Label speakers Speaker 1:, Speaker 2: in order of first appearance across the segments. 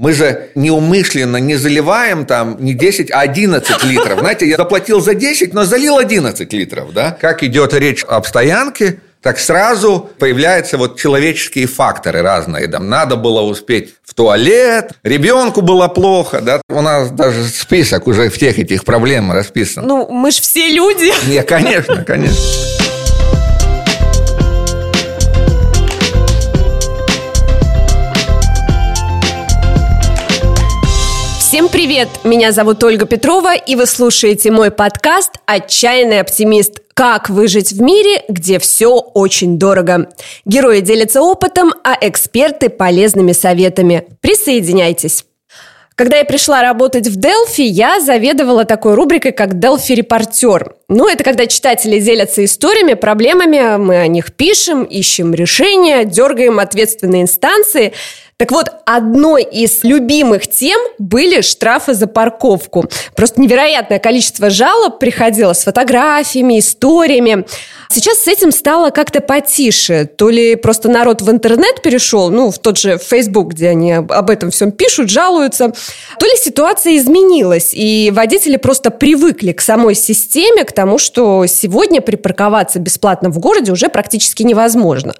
Speaker 1: Мы же неумышленно не заливаем там не 10, а 11 литров. Знаете, я заплатил за 10, но залил 11 литров, да? Как идет речь об стоянке, так сразу появляются вот человеческие факторы разные. Там надо было успеть в туалет, ребенку было плохо, да. У нас даже список уже всех этих проблем расписан.
Speaker 2: Ну, мы же все люди.
Speaker 1: Не, конечно, конечно.
Speaker 2: Всем привет! Меня зовут Ольга Петрова, и вы слушаете мой подкаст «Отчаянный оптимист. Как выжить в мире, где все очень дорого». Герои делятся опытом, а эксперты – полезными советами. Присоединяйтесь! Когда я пришла работать в Делфи, я заведовала такой рубрикой, как Делфи Репортер. Ну, это когда читатели делятся историями, проблемами, мы о них пишем, ищем решения, дергаем ответственные инстанции – так вот, одной из любимых тем были штрафы за парковку. Просто невероятное количество жалоб приходило с фотографиями, историями. Сейчас с этим стало как-то потише. То ли просто народ в интернет перешел, ну, в тот же Facebook, где они об этом всем пишут, жалуются, то ли ситуация изменилась, и водители просто привыкли к самой системе, к тому, что сегодня припарковаться бесплатно в городе уже практически невозможно.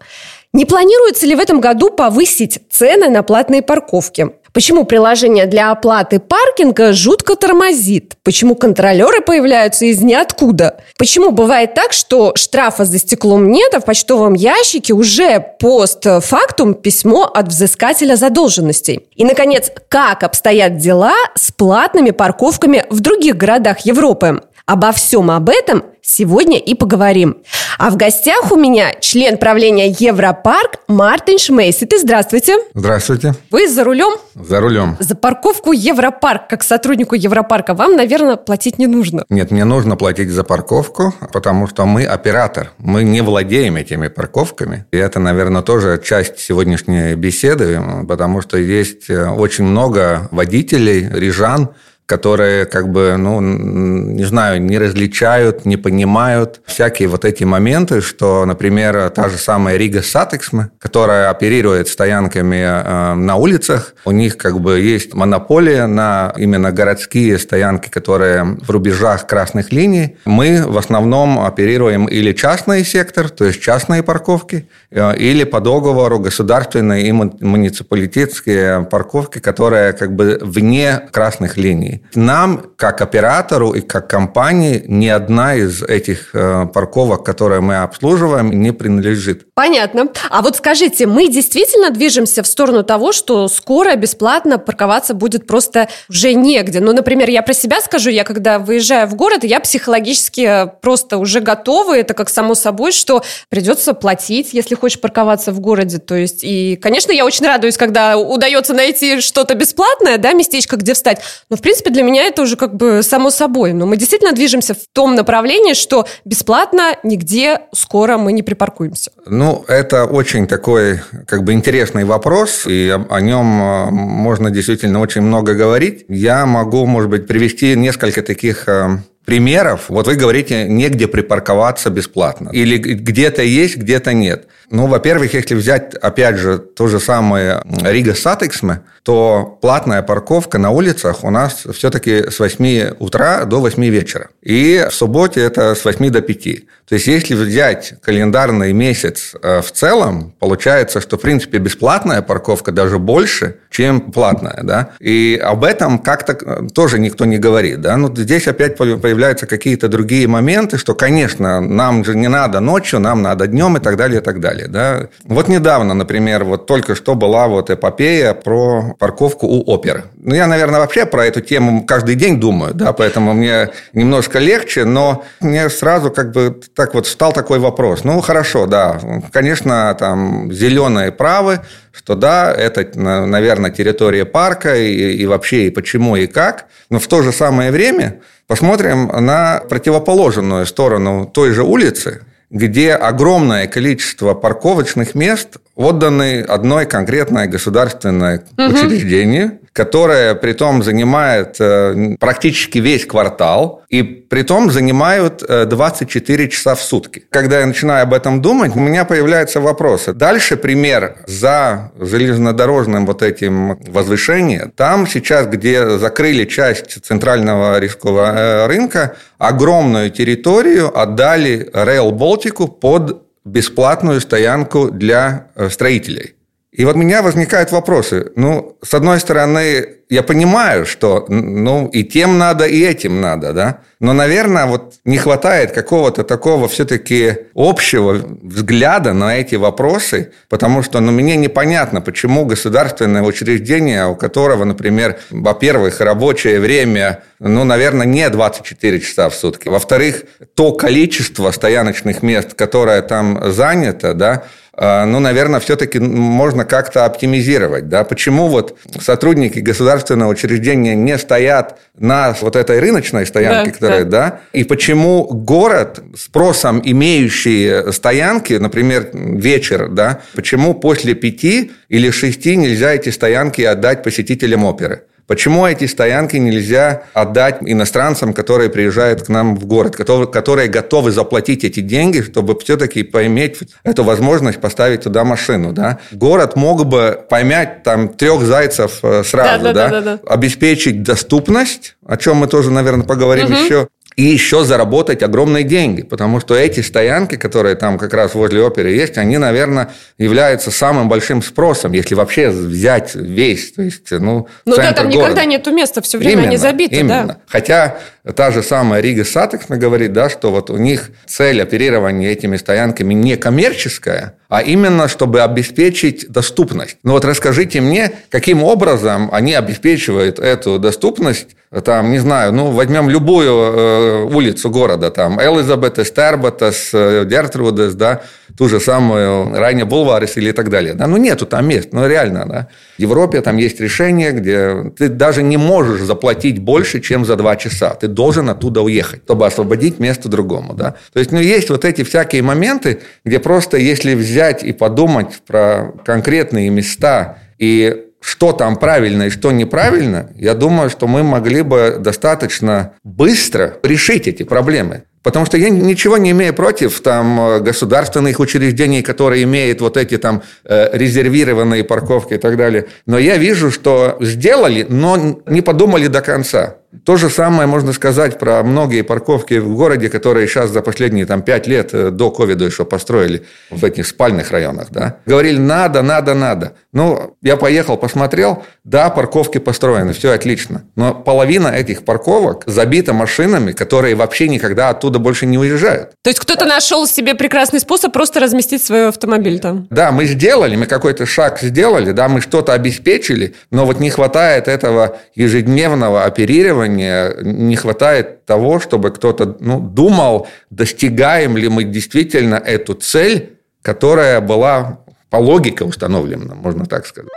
Speaker 2: Не планируется ли в этом году повысить цены на платные парковки? Почему приложение для оплаты паркинга жутко тормозит? Почему контролеры появляются из ниоткуда? Почему бывает так, что штрафа за стеклом нет, а в почтовом ящике уже постфактум письмо от взыскателя задолженностей? И, наконец, как обстоят дела с платными парковками в других городах Европы? Обо всем об этом сегодня и поговорим. А в гостях у меня член правления Европарк Мартин Шмейсит. Здравствуйте.
Speaker 1: Здравствуйте.
Speaker 2: Вы за рулем?
Speaker 1: За рулем.
Speaker 2: За парковку Европарк, как сотруднику Европарка, вам, наверное, платить не нужно.
Speaker 1: Нет, мне нужно платить за парковку, потому что мы оператор. Мы не владеем этими парковками. И это, наверное, тоже часть сегодняшней беседы, потому что есть э, очень много водителей, рижан, которые как бы, ну, не знаю, не различают, не понимают всякие вот эти моменты, что, например, та же самая Rīgas satiksme, которая оперирует стоянками э, на улицах, у них как бы есть монополия на именно городские стоянки, которые в рубежах красных линий. Мы в основном оперируем или частный сектор, то есть частные парковки, э, или по договору государственные и муниципалитетские парковки, которые как бы вне красных линий. Нам, как оператору и как компании, ни одна из этих э, парковок, которые мы обслуживаем, не принадлежит.
Speaker 2: Понятно. А вот скажите, мы действительно движемся в сторону того, что скоро бесплатно парковаться будет просто уже негде? Ну, например, я про себя скажу, я когда выезжаю в город, я психологически просто уже готова, это как само собой, что придется платить, если хочешь парковаться в городе. То есть, и, конечно, я очень радуюсь, когда удается найти что-то бесплатное, да, местечко, где встать. Но, в принципе, для меня это уже как бы само собой. Но мы действительно движемся в том направлении, что бесплатно нигде скоро мы не припаркуемся.
Speaker 1: Ну, это очень такой как бы интересный вопрос, и о нем э, можно действительно очень много говорить. Я могу, может быть, привести несколько таких э, примеров. Вот вы говорите, негде припарковаться бесплатно. Или где-то есть, где-то нет. Ну, во-первых, если взять, опять же, то же самое Rīgas satiksme, то платная парковка на улицах у нас все-таки с 8 утра до 8 вечера. И в субботе это с 8 до 5. То есть, если взять календарный месяц э, в целом, получается, что, в принципе, бесплатная парковка даже больше, чем платная. Да? И об этом как-то э, тоже никто не говорит. Да? Ну, здесь опять появляются какие-то другие моменты, что, конечно, нам же не надо ночью, нам надо днем и так далее, и так далее. Да? Вот недавно, например, вот только что была вот эпопея про парковку у оперы. Ну, я, наверное, вообще про эту тему каждый день думаю, да, поэтому мне немножко легче, но мне сразу как бы так вот стал такой вопрос. Ну, хорошо, да, конечно, там зеленые правы, что да, это, наверное, территория парка и, и вообще и почему и как, но в то же самое время посмотрим на противоположную сторону той же улицы, где огромное количество парковочных мест отданы одной конкретной государственной угу. учреждению, которая при том занимает э, практически весь квартал и при том занимают 24 часа в сутки. Когда я начинаю об этом думать, у меня появляются вопросы. Дальше пример за железнодорожным вот этим возвышением. Там сейчас, где закрыли часть центрального рискового рынка, огромную территорию отдали Rail Балтику под бесплатную стоянку для э, строителей. И вот у меня возникают вопросы. Ну, с одной стороны, я понимаю, что ну, и тем надо, и этим надо, да? Но, наверное, вот не хватает какого-то такого все-таки общего взгляда на эти вопросы, потому что ну, мне непонятно, почему государственное учреждение, у которого, например, во-первых, рабочее время, ну, наверное, не 24 часа в сутки, во-вторых, то количество стояночных мест, которое там занято, да, ну, наверное, все-таки можно как-то оптимизировать. Да? Почему вот сотрудники государственного учреждения не стоят на вот этой рыночной стоянке, да, которая, да. да, и почему город, спросом имеющие стоянки, например, вечер, да, почему после пяти или шести нельзя эти стоянки отдать посетителям оперы? Почему эти стоянки нельзя отдать иностранцам, которые приезжают к нам в город, которые готовы заплатить эти деньги, чтобы все-таки поиметь эту возможность поставить туда машину? Да? Город мог бы поймать там трех зайцев э, сразу, да, да, да, да, да. обеспечить доступность, о чем мы тоже, наверное, поговорим угу. еще, и еще заработать огромные деньги, потому что эти стоянки, которые там как раз возле оперы есть, они, наверное, являются самым большим спросом, если вообще взять весь, то есть, ну,
Speaker 2: Ну да, там города. никогда нету места, все время именно, они забиты, именно. да.
Speaker 1: Хотя та же самая Рига Сатексна говорит, да, что вот у них цель оперирования этими стоянками не коммерческая, а именно, чтобы обеспечить доступность. Ну вот расскажите мне, каким образом они обеспечивают эту доступность, там, не знаю, ну, возьмем любую э, улицу города, там, Элизабетес, Терботес, Дертрудес, да, ту же самую Райне Булварис или так далее. Да? Ну, нету там мест, ну, реально, да. В Европе там есть решение, где ты даже не можешь заплатить больше, чем за два часа. Ты должен оттуда уехать, чтобы освободить место другому, да. То есть, ну, есть вот эти всякие моменты, где просто если взять и подумать про конкретные места и что там правильно и что неправильно, я думаю, что мы могли бы достаточно быстро решить эти проблемы. Потому что я ничего не имею против там, э, государственных учреждений, которые имеют вот эти там э, резервированные парковки и так далее. Но я вижу, что сделали, но не подумали до конца. То же самое можно сказать про многие парковки в городе, которые сейчас за последние там, 5 лет э, до ковида еще построили в этих спальных районах. Да? Говорили, надо, надо, надо. Ну, я поехал, посмотрел, да, парковки построены, все отлично. Но половина этих парковок забита машинами, которые вообще никогда оттуда больше не уезжают.
Speaker 2: То есть кто-то нашел себе прекрасный способ просто разместить свой автомобиль там?
Speaker 1: Да, мы сделали, мы какой-то шаг сделали, да, мы что-то обеспечили, но вот не хватает этого ежедневного оперирования планирования не хватает того, чтобы кто-то ну, думал, достигаем ли мы действительно эту цель, которая была по логике установлена, можно так сказать.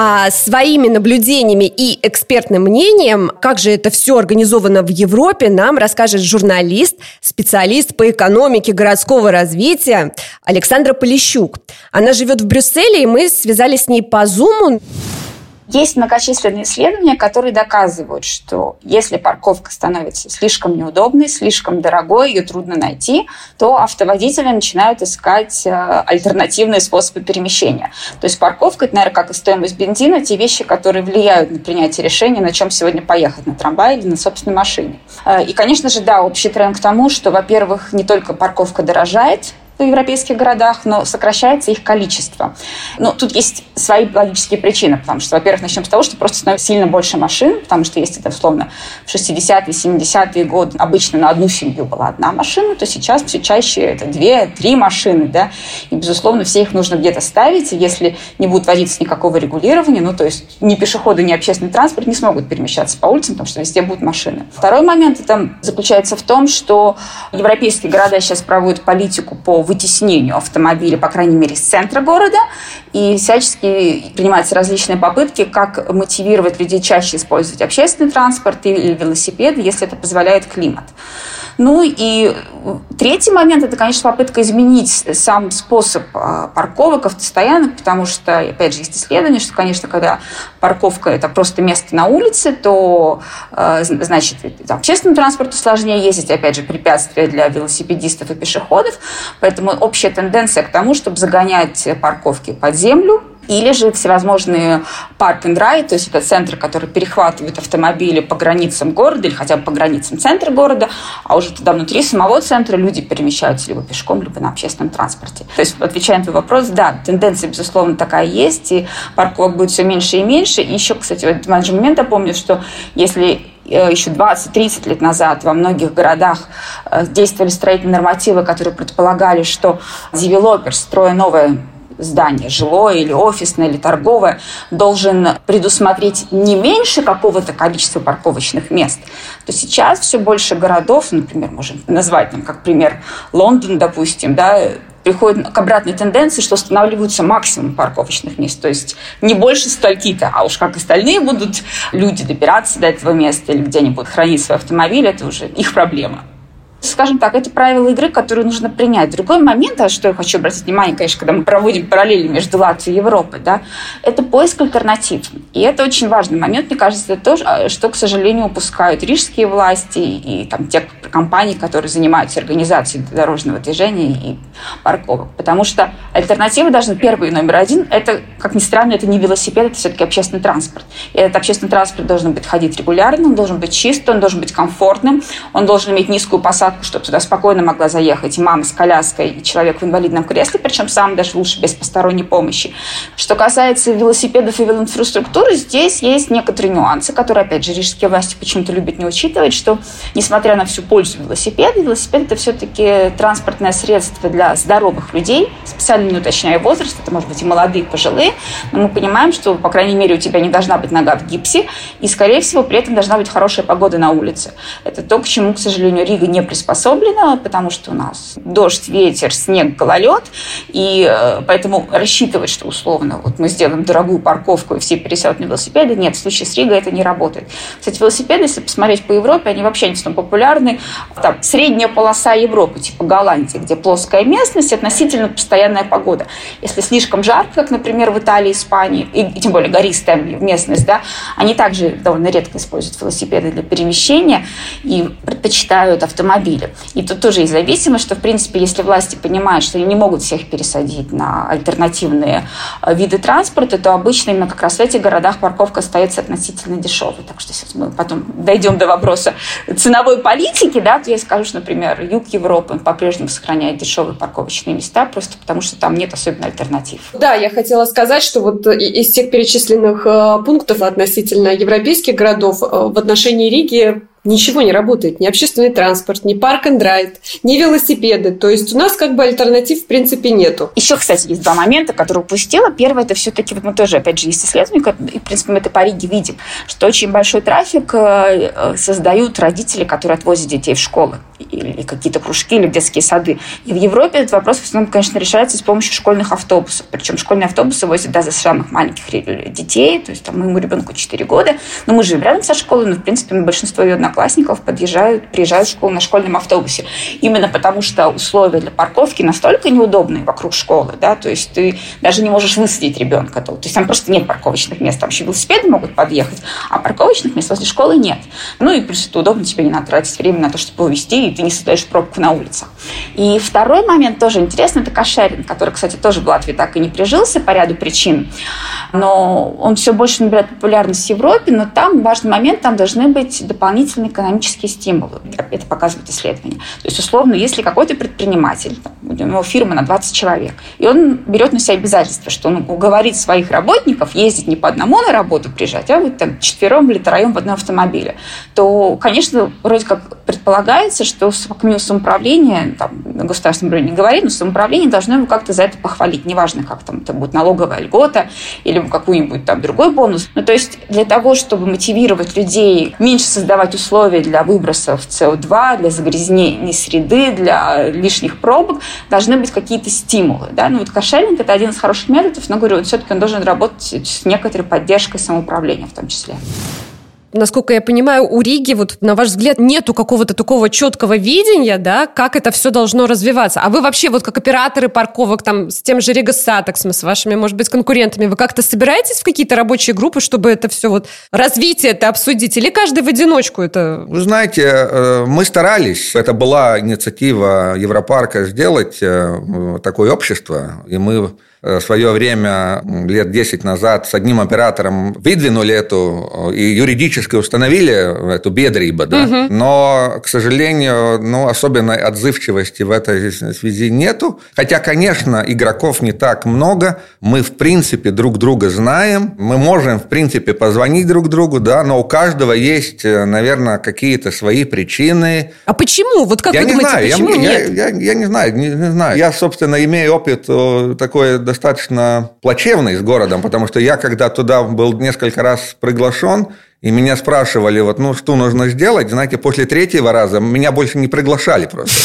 Speaker 2: А своими наблюдениями и экспертным мнением, как же это все организовано в Европе, нам расскажет журналист, специалист по экономике городского развития Александра Полищук. Она живет в Брюсселе, и мы связались с ней по Зуму.
Speaker 3: Есть многочисленные исследования, которые доказывают, что если парковка становится слишком неудобной, слишком дорогой, ее трудно найти, то автоводители начинают искать э, альтернативные способы перемещения. То есть парковка, это, наверное, как и стоимость бензина, те вещи, которые влияют на принятие решения, на чем сегодня поехать, на трамвае или на собственной машине. Э, и, конечно же, да, общий тренд к тому, что, во-первых, не только парковка дорожает, в европейских городах, но сокращается их количество. Но тут есть свои логические причины, потому что, во-первых, начнем с того, что просто становится сильно больше машин, потому что есть это, условно, в 60-е, 70-е годы обычно на одну семью была одна машина, то сейчас все чаще это две, три машины, да, и, безусловно, все их нужно где-то ставить, если не будет вводиться никакого регулирования, ну, то есть ни пешеходы, ни общественный транспорт не смогут перемещаться по улицам, потому что везде будут машины. Второй момент это заключается в том, что европейские города сейчас проводят политику по вытеснению автомобиля, по крайней мере, из центра города. И всячески принимаются различные попытки, как мотивировать людей чаще использовать общественный транспорт или велосипед, если это позволяет климат. Ну и третий момент – это, конечно, попытка изменить сам способ а, парковок, автостоянок, потому что, опять же, есть исследование, что, конечно, когда парковка – это просто место на улице, то, а, значит, общественному транспорту сложнее ездить, опять же, препятствия для велосипедистов и пешеходов, поэтому общая тенденция к тому, чтобы загонять парковки под землю, или же всевозможные парк and ride, то есть это центры, которые перехватывают автомобили по границам города или хотя бы по границам центра города, а уже туда внутри самого центра люди перемещаются либо пешком, либо на общественном транспорте. То есть, отвечая на твой вопрос, да, тенденция, безусловно, такая есть, и парковок будет все меньше и меньше. И еще, кстати, в этот момент я помню, что если э, еще 20-30 лет назад во многих городах э, действовали строительные нормативы, которые предполагали, что девелопер, строя новое здание, жилое или офисное, или торговое, должен предусмотреть не меньше какого-то количества парковочных мест, то сейчас все больше городов, например, можем назвать там как пример Лондон, допустим, да, приходит к обратной тенденции, что устанавливаются максимум парковочных мест. То есть не больше стольки-то, а уж как остальные будут люди добираться до этого места или где они будут хранить свой автомобиль, это уже их проблема скажем так, это правила игры, которые нужно принять. Другой момент, а что я хочу обратить внимание, конечно, когда мы проводим параллели между Латвией и Европой, да, это поиск альтернатив. И это очень важный момент, мне кажется, это то, а, что, к сожалению, упускают рижские власти и там, те компании, которые занимаются организацией дорожного движения и парковок. Потому что альтернативы должны, первый номер один, это, как ни странно, это не велосипед, это все-таки общественный транспорт. И этот общественный транспорт должен быть ходить регулярно, он должен быть чистым, он должен быть комфортным, он должен иметь низкую посадку, чтобы туда спокойно могла заехать и мама с коляской, и человек в инвалидном кресле, причем сам даже лучше без посторонней помощи. Что касается велосипедов и велоинфраструктуры, здесь есть некоторые нюансы, которые, опять же, рижские власти почему-то любят не учитывать, что, несмотря на всю пользу велосипеда, велосипед – это все-таки транспортное средство для здоровых людей, специально не уточняя возраст, это может быть и молодые, и пожилые, но мы понимаем, что, по крайней мере, у тебя не должна быть нога в гипсе, и, скорее всего, при этом должна быть хорошая погода на улице. Это то, к чему, к сожалению, Рига не приспособлена, потому что у нас дождь, ветер, снег, гололед, и э, поэтому рассчитывать, что условно вот мы сделаем дорогую парковку и все пересядут на велосипеды, нет, в случае с Ригой это не работает. Кстати, велосипеды, если посмотреть по Европе, они вообще не столь популярны. Там средняя полоса Европы, типа Голландии, где плоская местность, относительно постоянная погода. Если слишком жарко, как, например, в Италии, Испании, и, и тем более гористая местность, да, они также довольно редко используют велосипеды для перемещения и предпочитают автомобили автомобиля. И тут тоже есть зависимость, что, в принципе, если власти понимают, что они не могут всех пересадить на альтернативные э, виды транспорта, то обычно именно как раз в этих городах парковка остается относительно дешевой. Так что сейчас мы потом дойдем до вопроса ценовой политики, да, то я скажу, что, например, юг Европы по-прежнему сохраняет дешевые парковочные места, просто потому что там нет особенно альтернатив.
Speaker 2: Да, я хотела сказать, что вот из тех перечисленных э, пунктов относительно европейских городов э, в отношении Риги ничего не работает. Ни общественный транспорт, ни парк and ride, ни велосипеды. То есть у нас как бы альтернатив в принципе нету.
Speaker 3: Еще, кстати, есть два момента, которые упустила. Первое, это все-таки, вот мы тоже, опять же, есть исследование, и, в принципе, мы это по Риге видим, что очень большой трафик э, э, создают родители, которые отвозят детей в школы или какие-то кружки, или детские сады. И в Европе этот вопрос в основном, конечно, решается с помощью школьных автобусов. Причем школьные автобусы возят даже самых маленьких детей, то есть там моему ребенку 4 года. Но мы живем рядом со школой, но, в принципе, большинство ее подъезжают, приезжают в школу на школьном автобусе. Именно потому, что условия для парковки настолько неудобные вокруг школы, да, то есть ты даже не можешь высадить ребенка. То есть там просто нет парковочных мест, там еще велосипеды могут подъехать, а парковочных мест возле школы нет. Ну и плюс это удобно, тебе не надо тратить время на то, чтобы увезти и ты не создаешь пробку на улицах. И второй момент тоже интересный, это кошеринг, который, кстати, тоже в Латвии так и не прижился по ряду причин, но он все больше набирает популярность в Европе, но там важный момент, там должны быть дополнительные экономические стимулы. Это показывает исследование. То есть, условно, если какой-то предприниматель, у него фирма на 20 человек, и он берет на себя обязательство, что он уговорит своих работников ездить не по одному на работу приезжать, а вот там четвером или троем в одном автомобиле, то, конечно, вроде как предполагается, что что к нему самоуправление, там, на государственном уровне не говорит, но самоуправление должно его как-то за это похвалить. Неважно, как там это будет налоговая льгота или какой-нибудь там другой бонус. Ну, то есть для того, чтобы мотивировать людей меньше создавать условия для выбросов СО2, для загрязнения среды, для лишних пробок, должны быть какие-то стимулы. Да? Ну, вот кошельник – это один из хороших методов, но, говорю, вот все-таки он должен работать с некоторой поддержкой самоуправления в том числе.
Speaker 2: Насколько я понимаю, у Риги, вот на ваш взгляд, нету какого-то такого четкого видения, да, как это все должно развиваться. А вы вообще вот как операторы парковок там с тем же Рига Сатексом, с вашими, может быть, конкурентами, вы как-то собираетесь в какие-то рабочие группы, чтобы это все вот развитие это обсудить? Или каждый в одиночку это?
Speaker 1: Вы знаете, э, мы старались. Это была инициатива Европарка сделать э, такое общество, и мы Э, свое время, лет 10 назад, с одним оператором выдвинули эту и юридически установили эту бедрибо, да? угу. но, к сожалению, ну, особенной отзывчивости в этой связи нету. Хотя, конечно, игроков не так много, мы, в принципе, друг друга знаем, мы можем, в принципе, позвонить друг другу, да, но у каждого есть, э, наверное, какие-то свои причины.
Speaker 2: А почему? Вот как
Speaker 1: я
Speaker 2: вы
Speaker 1: не
Speaker 2: думаете,
Speaker 1: знаю,
Speaker 2: почему
Speaker 1: я,
Speaker 2: нет?
Speaker 1: Я, я, я не знаю, не, не знаю. Я, собственно, имею опыт такой достаточно плачевный с городом, потому что я, когда туда был несколько раз приглашен, и меня спрашивали, вот, ну, что нужно сделать, знаете, после третьего раза меня больше не приглашали просто,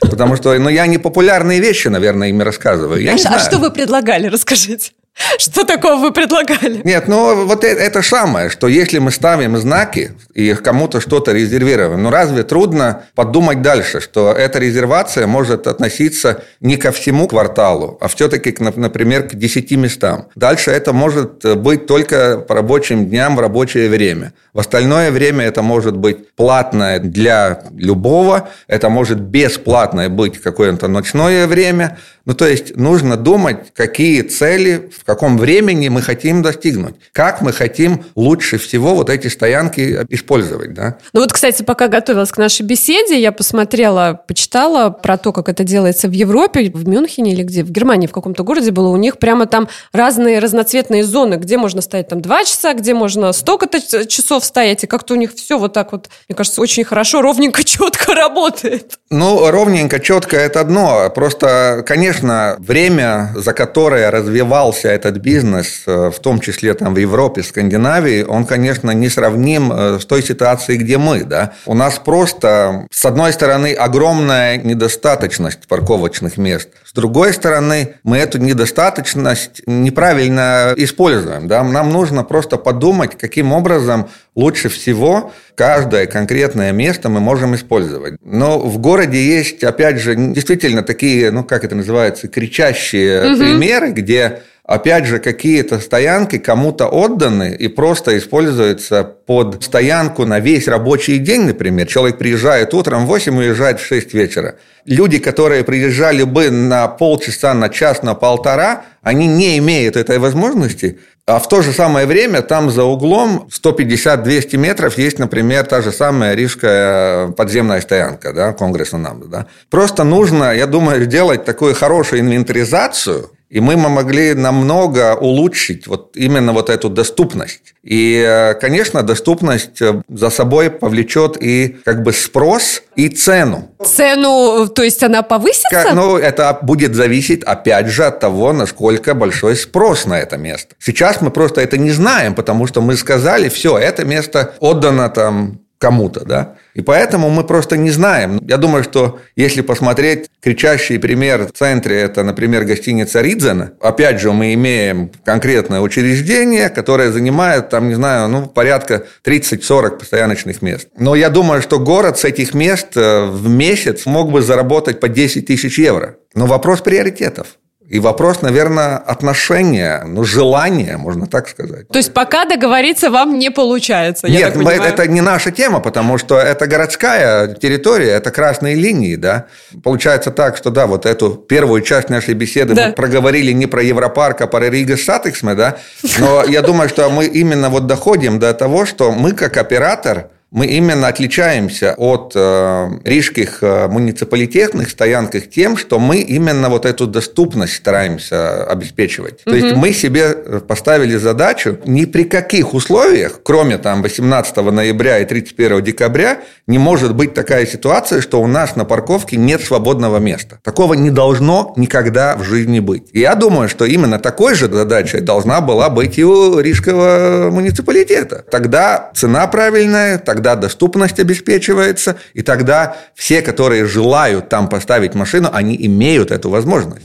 Speaker 1: да. Потому что, ну, я не популярные вещи, наверное, ими рассказываю. Я
Speaker 2: а,
Speaker 1: не
Speaker 2: а
Speaker 1: знаю.
Speaker 2: что вы предлагали, расскажите? Что такого вы предлагали?
Speaker 1: Нет, ну вот это, это самое, что если мы ставим знаки и кому-то что-то резервируем, ну разве трудно подумать дальше, что эта резервация может относиться не ко всему кварталу, а все-таки, например, к 10 местам. Дальше это может быть только по рабочим дням в рабочее время. В остальное время это может быть платное для любого, это может бесплатное быть какое-то ночное время. Ну, то есть нужно думать, какие цели, в каком времени мы хотим достигнуть, как мы хотим лучше всего вот эти стоянки использовать. Да?
Speaker 2: Ну вот, кстати, пока готовилась к нашей беседе, я посмотрела, почитала про то, как это делается в Европе, в Мюнхене или где, в Германии в каком-то городе было, у них прямо там разные разноцветные зоны, где можно стоять там два часа, где можно столько-то часов стоять, и как-то у них все вот так вот, мне кажется, очень хорошо, ровненько, четко работает.
Speaker 1: Ну, ровненько, четко – это одно. Просто, конечно, время, за которое развивался этот бизнес, э, в том числе там в Европе, Скандинавии, он, конечно, не сравним э, с той ситуацией, где мы. Да? У нас просто, с одной стороны, огромная недостаточность парковочных мест. С другой стороны, мы эту недостаточность неправильно используем. Да? Нам нужно просто подумать, каким образом лучше всего каждое конкретное место мы можем использовать. Но в городе есть, опять же, действительно такие, ну как это называется, кричащие угу. примеры, где опять же, какие-то стоянки кому-то отданы и просто используются под стоянку на весь рабочий день, например. Человек приезжает утром в 8 и уезжает в 6 вечера. Люди, которые приезжали бы на полчаса, на час, на полтора, они не имеют этой возможности. А в то же самое время там за углом 150-200 метров есть, например, та же самая рижская подземная стоянка, да, Конгресса нам, да. Просто нужно, я думаю, сделать такую хорошую инвентаризацию и мы могли намного улучшить вот именно вот эту доступность. И, э, конечно, доступность э, за собой повлечет и как бы спрос, и цену.
Speaker 2: Цену, то есть она повысится?
Speaker 1: Как, ну, это будет зависеть, опять же, от того, насколько большой спрос на это место. Сейчас мы просто это не знаем, потому что мы сказали, все, это место отдано там кому-то, да. И поэтому мы просто не знаем. Я думаю, что если посмотреть кричащий пример в центре, это, например, гостиница Ридзена. Опять же, мы имеем конкретное учреждение, которое занимает, там, не знаю, ну, порядка 30-40 постояночных мест. Но я думаю, что город с этих мест э, в месяц мог бы заработать по 10 тысяч евро. Но вопрос приоритетов. И вопрос, наверное, отношения, ну, желания, можно так сказать.
Speaker 2: То есть пока договориться вам не получается?
Speaker 1: Нет, мы, это не наша тема, потому что это городская территория, это красные линии, да. Получается так, что да, вот эту первую часть нашей беседы да. мы проговорили не про Европарк, а про Rīgas satiksme, да. Но я думаю, что мы именно вот доходим до того, что мы как оператор мы именно отличаемся от э, рижских э, муниципалитетных стоянках тем, что мы именно вот эту доступность стараемся обеспечивать. Угу. То есть мы себе поставили задачу ни при каких условиях, кроме там 18 ноября и 31 декабря, не может быть такая ситуация, что у нас на парковке нет свободного места. Такого не должно никогда в жизни быть. И я думаю, что именно такой же задачей должна была быть и у рижского муниципалитета. Тогда цена правильная, тогда тогда доступность обеспечивается, и тогда все, которые желают там поставить машину, они имеют эту возможность.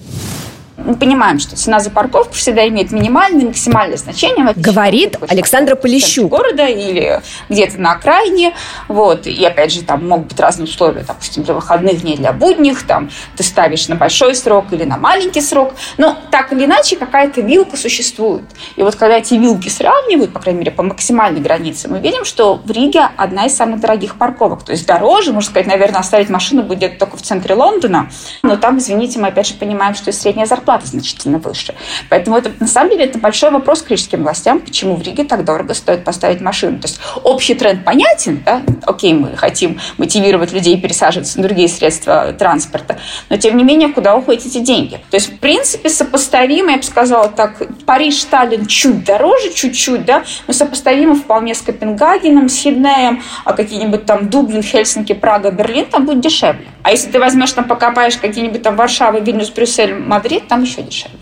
Speaker 3: Мы понимаем, что цена за парковку всегда имеет минимальное максимальное значение.
Speaker 2: Говорит Александра Полищук.
Speaker 3: города или где-то на окраине. Вот. И опять же, там могут быть разные условия, допустим, для выходных дней, для будних. Там ты ставишь на большой срок или на маленький срок. Но так или иначе какая-то вилка существует. И вот когда эти вилки сравнивают, по крайней мере, по максимальной границе, мы видим, что в Риге одна из самых дорогих парковок. То есть дороже, можно сказать, наверное, оставить машину будет только в центре Лондона. Но там, извините, мы опять же понимаем, что и средняя зарплата значительно выше. Поэтому это, на самом деле, это большой вопрос к рижским властям, почему в Риге так дорого стоит поставить машину. То есть общий тренд понятен, да? окей, мы хотим мотивировать людей пересаживаться на другие средства транспорта, но тем не менее, куда уходят эти деньги? То есть, в принципе, сопоставимо, я бы сказала так, Париж, Таллин чуть дороже, чуть-чуть, да, но сопоставимо вполне с Копенгагеном, Сиднеем, а какие-нибудь там Дублин, Хельсинки, Прага, Берлин, там будет дешевле. А если ты возьмешь там, покопаешь какие-нибудь там Варшава, Вильнюс, Брюссель, Мадрид, там еще дешевле.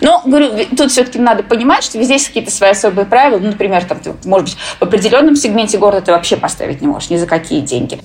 Speaker 3: Но, говорю, тут все-таки надо понимать, что везде есть какие-то свои особые правила. Ну, например, там, ты, может быть, в определенном сегменте города ты вообще поставить не можешь ни за какие деньги.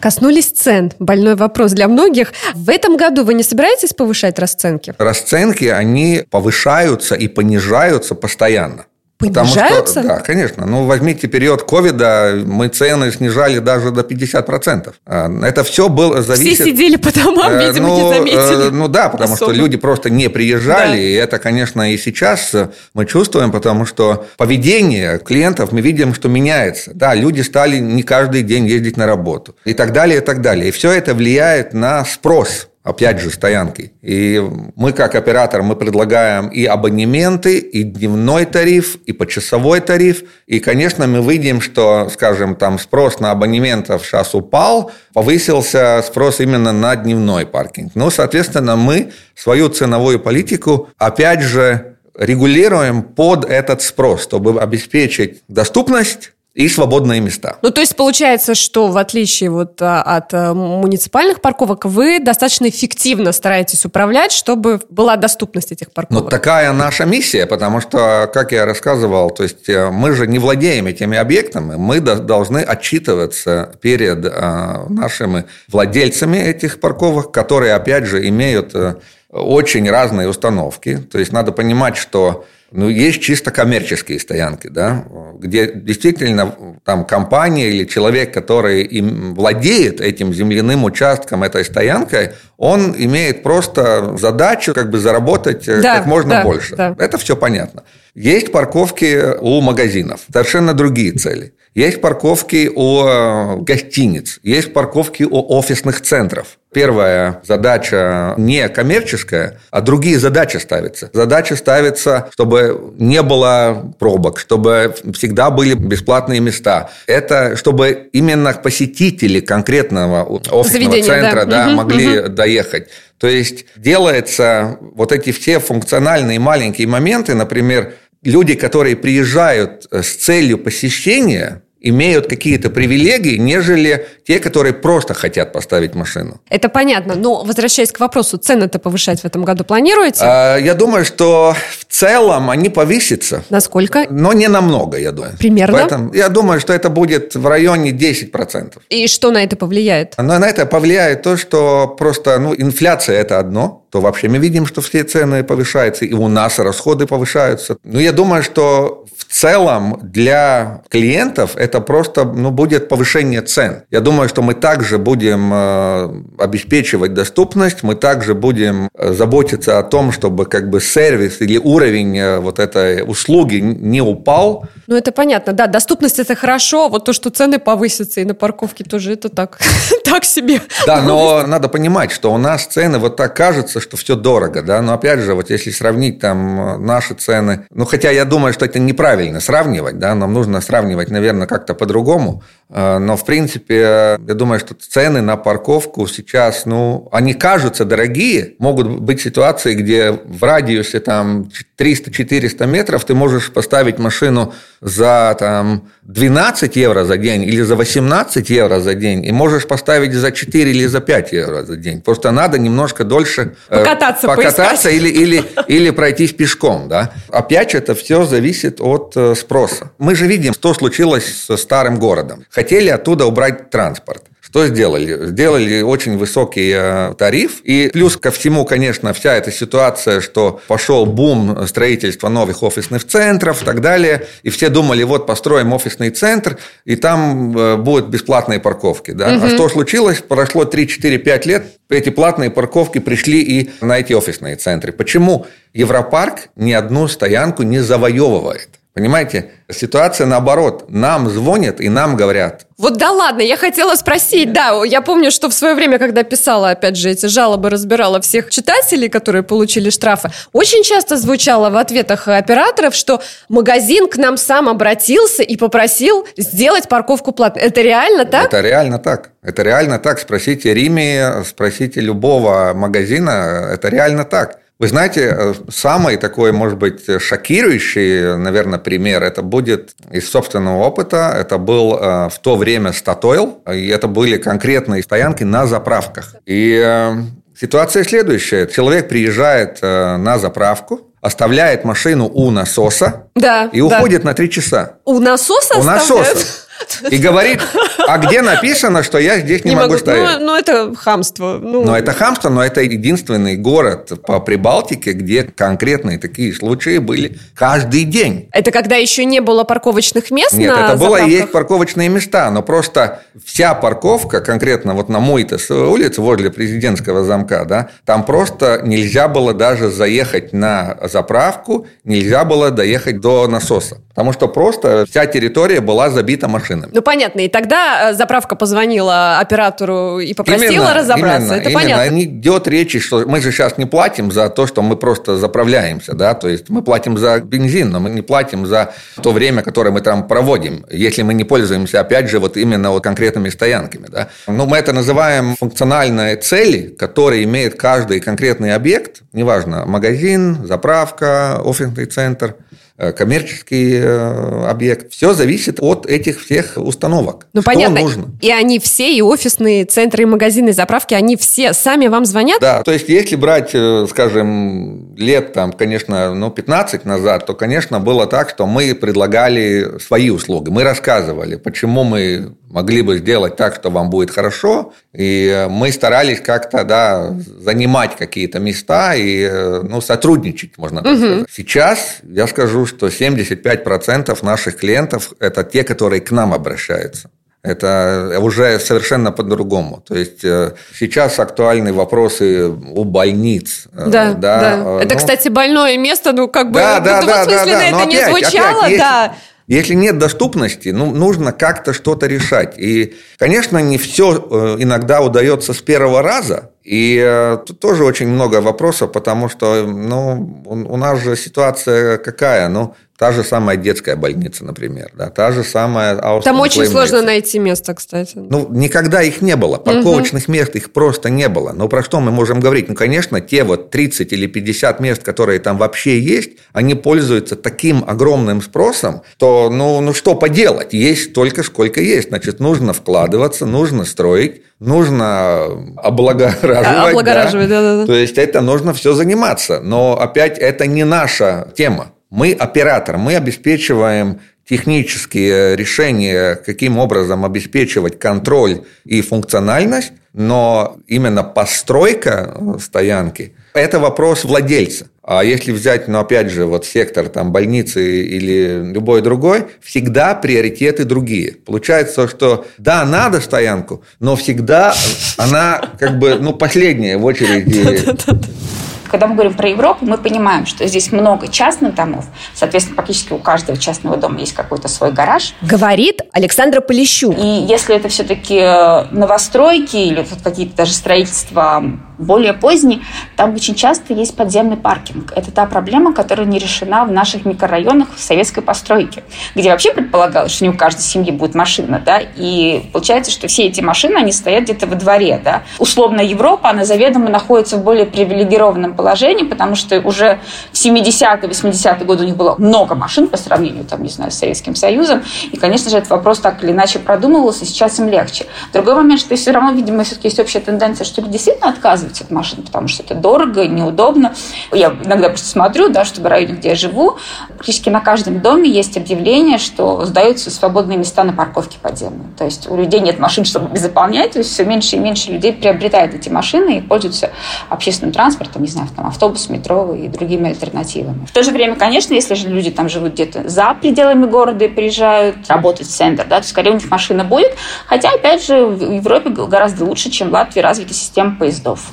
Speaker 2: Коснулись цен. Больной вопрос для многих. В этом году вы не собираетесь повышать расценки?
Speaker 1: Расценки, они повышаются и понижаются постоянно.
Speaker 2: Понижаются?
Speaker 1: Потому что, да, конечно. Ну, возьмите период ковида, мы цены снижали даже до 50%. А, это все было зависит...
Speaker 2: Все сидели по домам, э, видимо, ну, не заметили.
Speaker 1: Э, ну да, потому Особо. что люди просто не приезжали, да. и это, конечно, и сейчас мы чувствуем, потому что поведение клиентов мы видим, что меняется. Да, люди стали не каждый день ездить на работу и так далее, и так далее. И все это влияет на спрос опять же, стоянки. И мы, как оператор, мы предлагаем и абонементы, и дневной тариф, и почасовой тариф. И, конечно, мы видим, что, скажем, там спрос на абонементов сейчас упал, повысился спрос именно на дневной паркинг. Ну, соответственно, мы свою ценовую политику, опять же, регулируем под этот спрос, чтобы обеспечить доступность и свободные места.
Speaker 2: Ну, то есть получается, что в отличие вот а, от а, муниципальных парковок, вы достаточно эффективно стараетесь управлять, чтобы была доступность этих парковок.
Speaker 1: Ну, такая наша миссия, потому что, как я рассказывал, то есть э, мы же не владеем этими объектами, мы должны отчитываться перед а, нашими владельцами этих парковок, которые, опять же, имеют э, очень разные установки. То есть надо понимать, что ну, есть чисто коммерческие стоянки, да, где действительно там компания или человек, который им владеет этим земляным участком, этой стоянкой, он имеет просто задачу как бы заработать э, да, как можно да, больше. Да. Это все понятно. Есть парковки у магазинов, совершенно другие цели. Есть парковки у э, гостиниц, есть парковки у офисных центров. Первая задача не коммерческая, а другие задачи ставятся. Задача ставится, чтобы не было пробок, чтобы всегда были бесплатные места. Это чтобы именно посетители конкретного офисного Заведение, центра да. Да, угу, могли угу. доехать. То есть делается вот эти все функциональные маленькие моменты, например, люди, которые приезжают с целью посещения, имеют какие-то привилегии, нежели те, которые просто хотят поставить машину.
Speaker 2: Это понятно. Но возвращаясь к вопросу, цены-то повышать в этом году планируете?
Speaker 1: А, я думаю, что в целом они повысятся.
Speaker 2: Насколько?
Speaker 1: Но не намного, я думаю.
Speaker 2: Примерно?
Speaker 1: Поэтому я думаю, что это будет в районе 10%.
Speaker 2: И что на это повлияет?
Speaker 1: Но на это повлияет то, что просто ну, инфляция – это одно, то вообще мы видим, что все цены повышаются, и у нас расходы повышаются. Но я думаю, что в целом для клиентов это просто ну, будет повышение цен. Я думаю, что мы также будем э, обеспечивать доступность, мы также будем э, заботиться о том, чтобы как бы сервис или уровень э, вот этой услуги не упал.
Speaker 2: Ну, это понятно. Да, доступность – это хорошо, вот то, что цены повысятся и на парковке тоже, это так, так себе.
Speaker 1: Да, но надо понимать, что у нас цены вот так кажется, что все дорого, да, но опять же, вот если сравнить там наши цены, ну, хотя я думаю, что это неправильно, правильно сравнивать, да, нам нужно сравнивать, наверное, как-то по-другому, но, в принципе, я думаю, что цены на парковку сейчас, ну, они кажутся дорогие, могут быть ситуации, где в радиусе там 300-400 метров ты можешь поставить машину за там 12 евро за день или за 18 евро за день, и можешь поставить за 4 или за 5 евро за день. Просто надо немножко дольше
Speaker 2: э, покататься,
Speaker 1: покататься или, или, или пройтись пешком. Да? Опять же, это все зависит от э, спроса. Мы же видим, что случилось со старым городом. Хотели оттуда убрать транспорт. Что сделали? Сделали очень высокий э, тариф. И плюс ко всему, конечно, вся эта ситуация, что пошел бум строительства новых офисных центров и так далее. И все думали, вот построим офисный центр, и там э, будут бесплатные парковки. Да? Угу. А что случилось? Прошло 3-4-5 лет, эти платные парковки пришли и на эти офисные центры. Почему Европарк ни одну стоянку не завоевывает? Понимаете, ситуация наоборот. Нам звонят и нам говорят.
Speaker 2: Вот да ладно, я хотела спросить, да, я помню, что в свое время, когда писала, опять же, эти жалобы, разбирала всех читателей, которые получили штрафы, очень часто звучало в ответах операторов, что магазин к нам сам обратился и попросил сделать парковку платной. Это реально так?
Speaker 1: Это реально так. Это реально так. Спросите Рими, спросите любого магазина, это реально так. Вы знаете, э, самый такой, может быть, шокирующий, наверное, пример, это будет из собственного опыта. Это был э, в то время Статойл, и это были конкретные стоянки на заправках. И э, ситуация следующая. Человек приезжает на заправку, оставляет машину у насоса
Speaker 2: да,
Speaker 1: и уходит да. на три часа.
Speaker 2: У насоса
Speaker 1: У насоса. И говорит, а где написано, что я здесь не, не могу, могу стоять?
Speaker 2: Ну, ну, это хамство.
Speaker 1: Ну... Но это хамство, но это единственный город по Прибалтике, где конкретные такие случаи были каждый день.
Speaker 2: Это когда еще не было парковочных мест
Speaker 1: Нет,
Speaker 2: на
Speaker 1: это было и есть парковочные места, но просто вся парковка, конкретно вот на Муитас улице, возле президентского замка, да, там просто нельзя было даже заехать на заправку, нельзя было доехать до насоса. Потому что просто вся территория была забита машинами.
Speaker 2: Ну, понятно. И тогда э, заправка позвонила оператору и попросила именно, разобраться.
Speaker 1: Именно,
Speaker 2: Это
Speaker 1: именно.
Speaker 2: понятно.
Speaker 1: Не идет речи, что мы же сейчас не платим за то, что мы просто заправляемся. Да? То есть мы платим за бензин, но мы не платим за то время, которое мы там проводим, если мы не пользуемся, опять же, вот именно вот конкретными стоянками. Да? Ну, мы это называем функциональные цели, которые имеет каждый конкретный объект, неважно, магазин, заправка, офисный центр – коммерческий э, объект. Все зависит от этих всех установок.
Speaker 2: Ну, что понятно. нужно. И они все, и офисные центры, и магазины, и заправки, они все сами вам звонят?
Speaker 1: Да, то есть если брать, э, скажем, лет, там, конечно, ну, 15 назад, то, конечно, было так, что мы предлагали свои услуги. Мы рассказывали, почему мы могли бы сделать так, что вам будет хорошо. И мы старались как-то да, занимать какие-то места и ну, сотрудничать, можно так угу. сказать. Сейчас я скажу, что 75% наших клиентов – это те, которые к нам обращаются. Это уже совершенно по-другому. То есть э, сейчас актуальны вопросы у больниц.
Speaker 2: Э, да, да. да. Это, ну, кстати, больное место, ну как бы
Speaker 1: да, да, да, да, да.
Speaker 2: это Но не опять, звучало, опять, да.
Speaker 1: Если нет доступности, ну, нужно как-то что-то решать. И, конечно, не все э, иногда удается с первого раза. И э, тут тоже очень много вопросов, потому что ну, у нас же ситуация какая? Ну, Та же самая детская больница, например, да, та же самая
Speaker 2: Там очень сложно найти место, кстати.
Speaker 1: Ну, никогда их не было, парковочных угу. мест их просто не было. Но про что мы можем говорить? Ну, конечно, те вот 30 или 50 мест, которые там вообще есть, они пользуются таким огромным спросом, то, ну, ну что поделать? Есть только сколько есть. Значит, нужно вкладываться, нужно строить, нужно облагораживать.
Speaker 2: Облагораживать, да, да, да.
Speaker 1: То есть, это нужно все заниматься. Но, опять, это не наша тема. Мы оператор, мы обеспечиваем технические решения, каким образом обеспечивать контроль и функциональность, но именно постройка стоянки – это вопрос владельца. А если взять, ну, опять же, вот сектор там, больницы или любой другой, всегда приоритеты другие. Получается, что да, надо стоянку, но всегда она как бы, ну, последняя в очереди
Speaker 3: когда мы говорим про Европу, мы понимаем, что здесь много частных домов. Соответственно, практически у каждого частного дома есть какой-то свой гараж.
Speaker 2: Говорит Александра Полищук.
Speaker 3: И если это все-таки э, новостройки или какие-то даже строительства более поздние, там очень часто есть подземный паркинг. Это та проблема, которая не решена в наших микрорайонах в советской постройке, где вообще предполагалось, что не у каждой семьи будет машина, да, и получается, что все эти машины, они стоят где-то во дворе, да. Условно Европа, она заведомо находится в более привилегированном положении, потому что уже в 70-е, 80-е годы у них было много машин по сравнению, там, не знаю, с Советским Союзом. И, конечно же, этот вопрос так или иначе продумывался, и сейчас им легче. Другой момент, что все равно, видимо, все-таки есть общая тенденция, что люди действительно отказываются от машин, потому что это дорого, неудобно. Я иногда просто смотрю, да, что в районе, где я живу, практически на каждом доме есть объявление, что сдаются свободные места на парковке подземные. То есть у людей нет машин, чтобы заполнять, то есть все меньше и меньше людей приобретают эти машины и пользуются общественным транспортом, не знаю, там, автобус, метро и другими альтернативами. В то же время, конечно, если же люди там живут где-то за пределами города и приезжают работать в центр, да, то скорее у них машина будет. Хотя, опять же, в Европе гораздо лучше, чем в Латвии развита система поездов.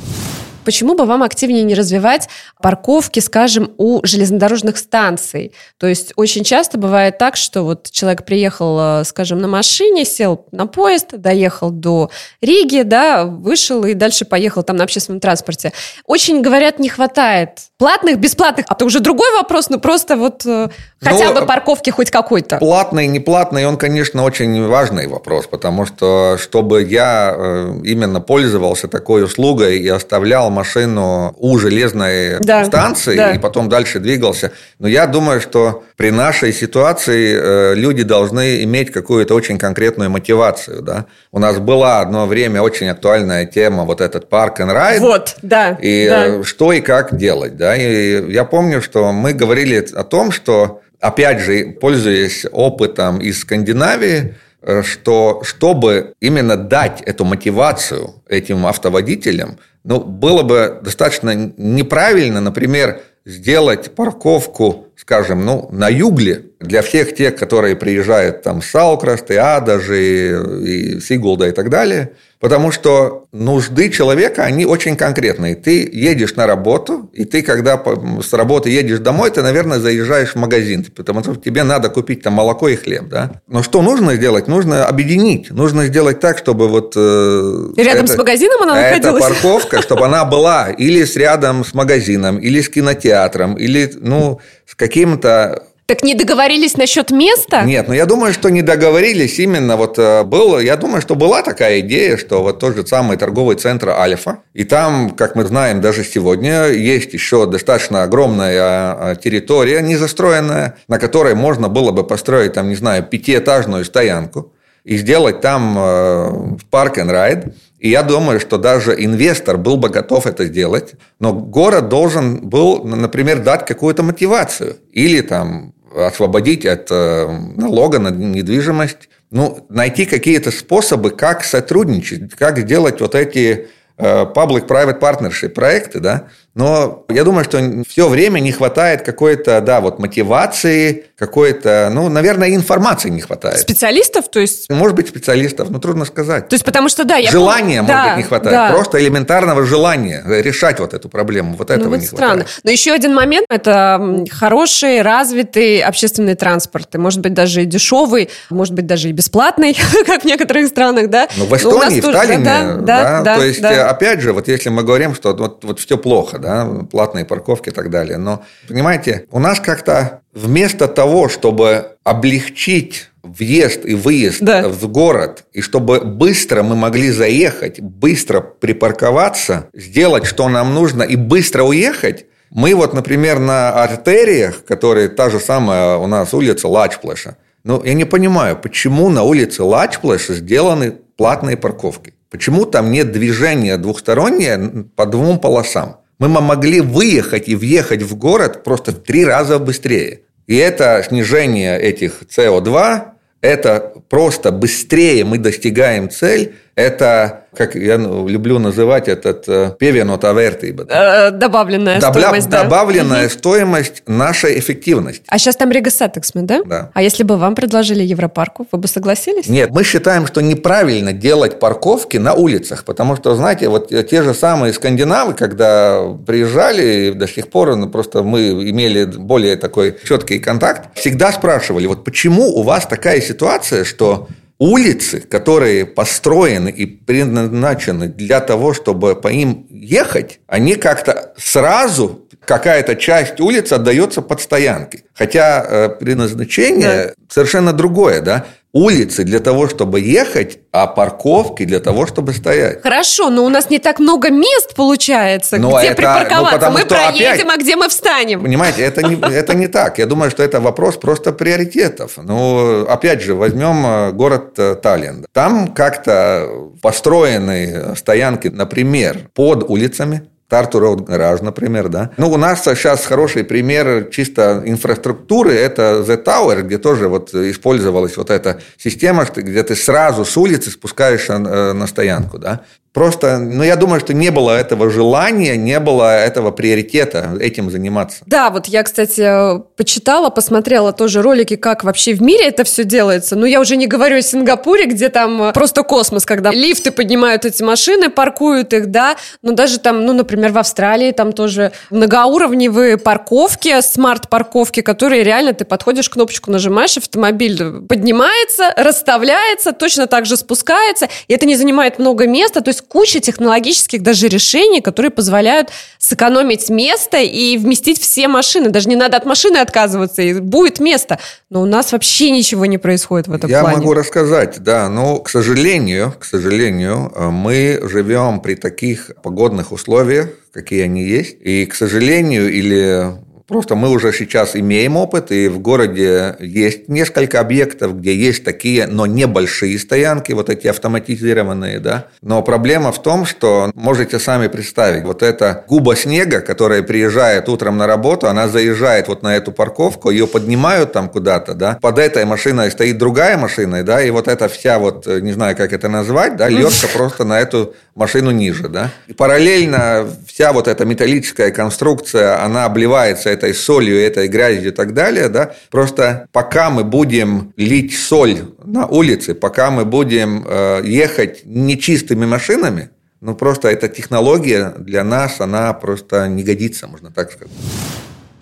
Speaker 2: Почему бы вам активнее не развивать парковки, скажем, у железнодорожных станций? То есть очень часто бывает так, что вот человек приехал, э, скажем, на машине, сел на поезд, доехал до Риги, да, вышел и дальше поехал там на общественном транспорте. Очень, говорят, не хватает платных, бесплатных. А то уже другой вопрос, но просто вот э, хотя ну, бы парковки хоть какой-то.
Speaker 1: Платный, неплатный, он, конечно, очень важный вопрос, потому что чтобы я э, именно пользовался такой услугой и оставлял машину у железной да, станции да. и потом дальше двигался. Но я думаю, что при нашей ситуации э, люди должны иметь какую-то очень конкретную мотивацию. Да? У нас была одно время очень актуальная тема, вот этот парк and ride.
Speaker 2: Вот, да.
Speaker 1: И
Speaker 2: да.
Speaker 1: Э, что и как делать. Да? И я помню, что мы говорили о том, что, опять же, пользуясь опытом из Скандинавии, э, что чтобы именно дать эту мотивацию этим автоводителям, ну, было бы достаточно неправильно, например, сделать парковку, скажем, ну, на Югле для всех тех, которые приезжают там с Салкраста, и Адажи, и Сигулда и так далее – Потому что нужды человека, они очень конкретные. Ты едешь на работу, и ты, когда с работы едешь домой, ты, наверное, заезжаешь в магазин, потому что тебе надо купить там молоко и хлеб. Да? Но что нужно сделать? Нужно объединить. Нужно сделать так, чтобы вот...
Speaker 2: Э, рядом это, с магазином она находилась?
Speaker 1: Эта парковка, чтобы она была или с рядом с магазином, или с кинотеатром, или ну, с каким-то
Speaker 2: так не договорились насчет места?
Speaker 1: Нет, ну я думаю, что не договорились именно вот э, было, я думаю, что была такая идея, что вот тот же самый торговый центр Альфа, и там, как мы знаем, даже сегодня есть еще достаточно огромная э, территория незастроенная, на которой можно было бы построить там, не знаю, пятиэтажную стоянку и сделать там парк and райд. И я думаю, что даже инвестор был бы готов это сделать, но город должен был, например, дать какую-то мотивацию или там освободить от э, налога на недвижимость, ну, найти какие-то способы, как сотрудничать, как сделать вот эти Э, public-private partnership проекты, да, но я думаю, что все время не хватает какой-то, да, вот мотивации, какой-то, ну, наверное, информации не хватает.
Speaker 2: Специалистов, то есть?
Speaker 1: Может быть, специалистов, но трудно сказать.
Speaker 2: То есть, потому что, да, я
Speaker 1: Желания, помню... может да, быть, не хватает. Да. Просто элементарного желания решать вот эту проблему. Вот этого ну, вот не странно. хватает.
Speaker 2: Но еще один момент – это хороший, развитый общественный транспорт. И, может быть, даже и дешевый, может быть, даже и бесплатный, как в некоторых странах, да?
Speaker 1: Ну, в Эстонии, в Таллине, да, да, да, то есть да опять же, вот если мы говорим, что вот, вот все плохо, да, платные парковки и так далее, но, понимаете, у нас как-то вместо того, чтобы облегчить въезд и выезд да. в город, и чтобы быстро мы могли заехать, быстро припарковаться, сделать, что нам нужно, и быстро уехать, мы вот, например, на артериях, которые та же самая у нас улица Лачплэша, ну, я не понимаю, почему на улице Лачплэша сделаны платные парковки. Почему там нет движения двухстороннее по двум полосам? Мы могли выехать и въехать в город просто в три раза быстрее. И это снижение этих СО2, это просто быстрее мы достигаем цель, это как я люблю называть этот певенот авертиба.
Speaker 2: Э, добавленная Добля... стоимость,
Speaker 1: да. Добавленная стоимость нашей эффективности.
Speaker 2: А сейчас там Rīgas satiksme, да?
Speaker 1: Да.
Speaker 2: А если бы вам предложили Европарку, вы бы согласились?
Speaker 1: Нет, мы считаем, что неправильно делать парковки на улицах, потому что, знаете, вот те же самые скандинавы, когда приезжали, до сих пор ну, просто мы имели более такой четкий контакт, всегда спрашивали, вот почему у вас такая ситуация, что улицы, которые построены и предназначены для того, чтобы по им ехать, они как-то сразу какая-то часть улицы отдается под стоянки. Хотя э, предназначение да. совершенно другое, да. Улицы для того, чтобы ехать, а парковки для того, чтобы стоять.
Speaker 2: Хорошо, но у нас не так много мест получается, но где это, припарковаться. Ну, мы проедем, опять, а где мы встанем?
Speaker 1: Понимаете, это не, это не так. Я думаю, что это вопрос просто приоритетов. Ну, опять же, возьмем э, город э, Таллин. Там как-то построены стоянки, например, под улицами, Тарту Роуд Гараж, например, да. Ну, у нас сейчас хороший пример чисто инфраструктуры, это The Tower, где тоже вот использовалась вот эта система, где ты сразу с улицы спускаешься э, на стоянку, да. Просто, ну, я думаю, что не было этого желания, не было этого приоритета этим заниматься.
Speaker 2: Да, вот я, кстати, почитала, посмотрела тоже ролики, как вообще в мире это все делается. Ну, я уже не говорю о Сингапуре, где там просто космос, когда лифты поднимают эти машины, паркуют их, да. Но даже там, ну, например, в Австралии там тоже многоуровневые парковки, смарт-парковки, которые реально ты подходишь, кнопочку нажимаешь, автомобиль поднимается, расставляется, точно так же спускается, и это не занимает много места, то есть куча технологических даже решений, которые позволяют сэкономить место и вместить все машины. Даже не надо от машины отказываться, и будет место. Но у нас вообще ничего не происходит в этом
Speaker 1: Я
Speaker 2: плане.
Speaker 1: Я могу рассказать, да. Но, к сожалению, к сожалению, мы живем при таких погодных условиях, какие они есть. И, к сожалению, или Просто мы уже сейчас имеем опыт, и в городе есть несколько объектов, где есть такие, но небольшие стоянки, вот эти автоматизированные, да. Но проблема в том, что можете сами представить, вот эта губа снега, которая приезжает утром на работу, она заезжает вот на эту парковку, ее поднимают там куда-то, да. Под этой машиной стоит другая машина, да, и вот эта вся вот, не знаю, как это назвать, да, льется просто на эту машину ниже, да. И параллельно вся вот эта металлическая конструкция, она обливается этой солью, этой грязью и так далее, да, просто пока мы будем лить соль на улице, пока мы будем э, ехать нечистыми машинами, ну, просто эта технология для нас, она просто не годится, можно так сказать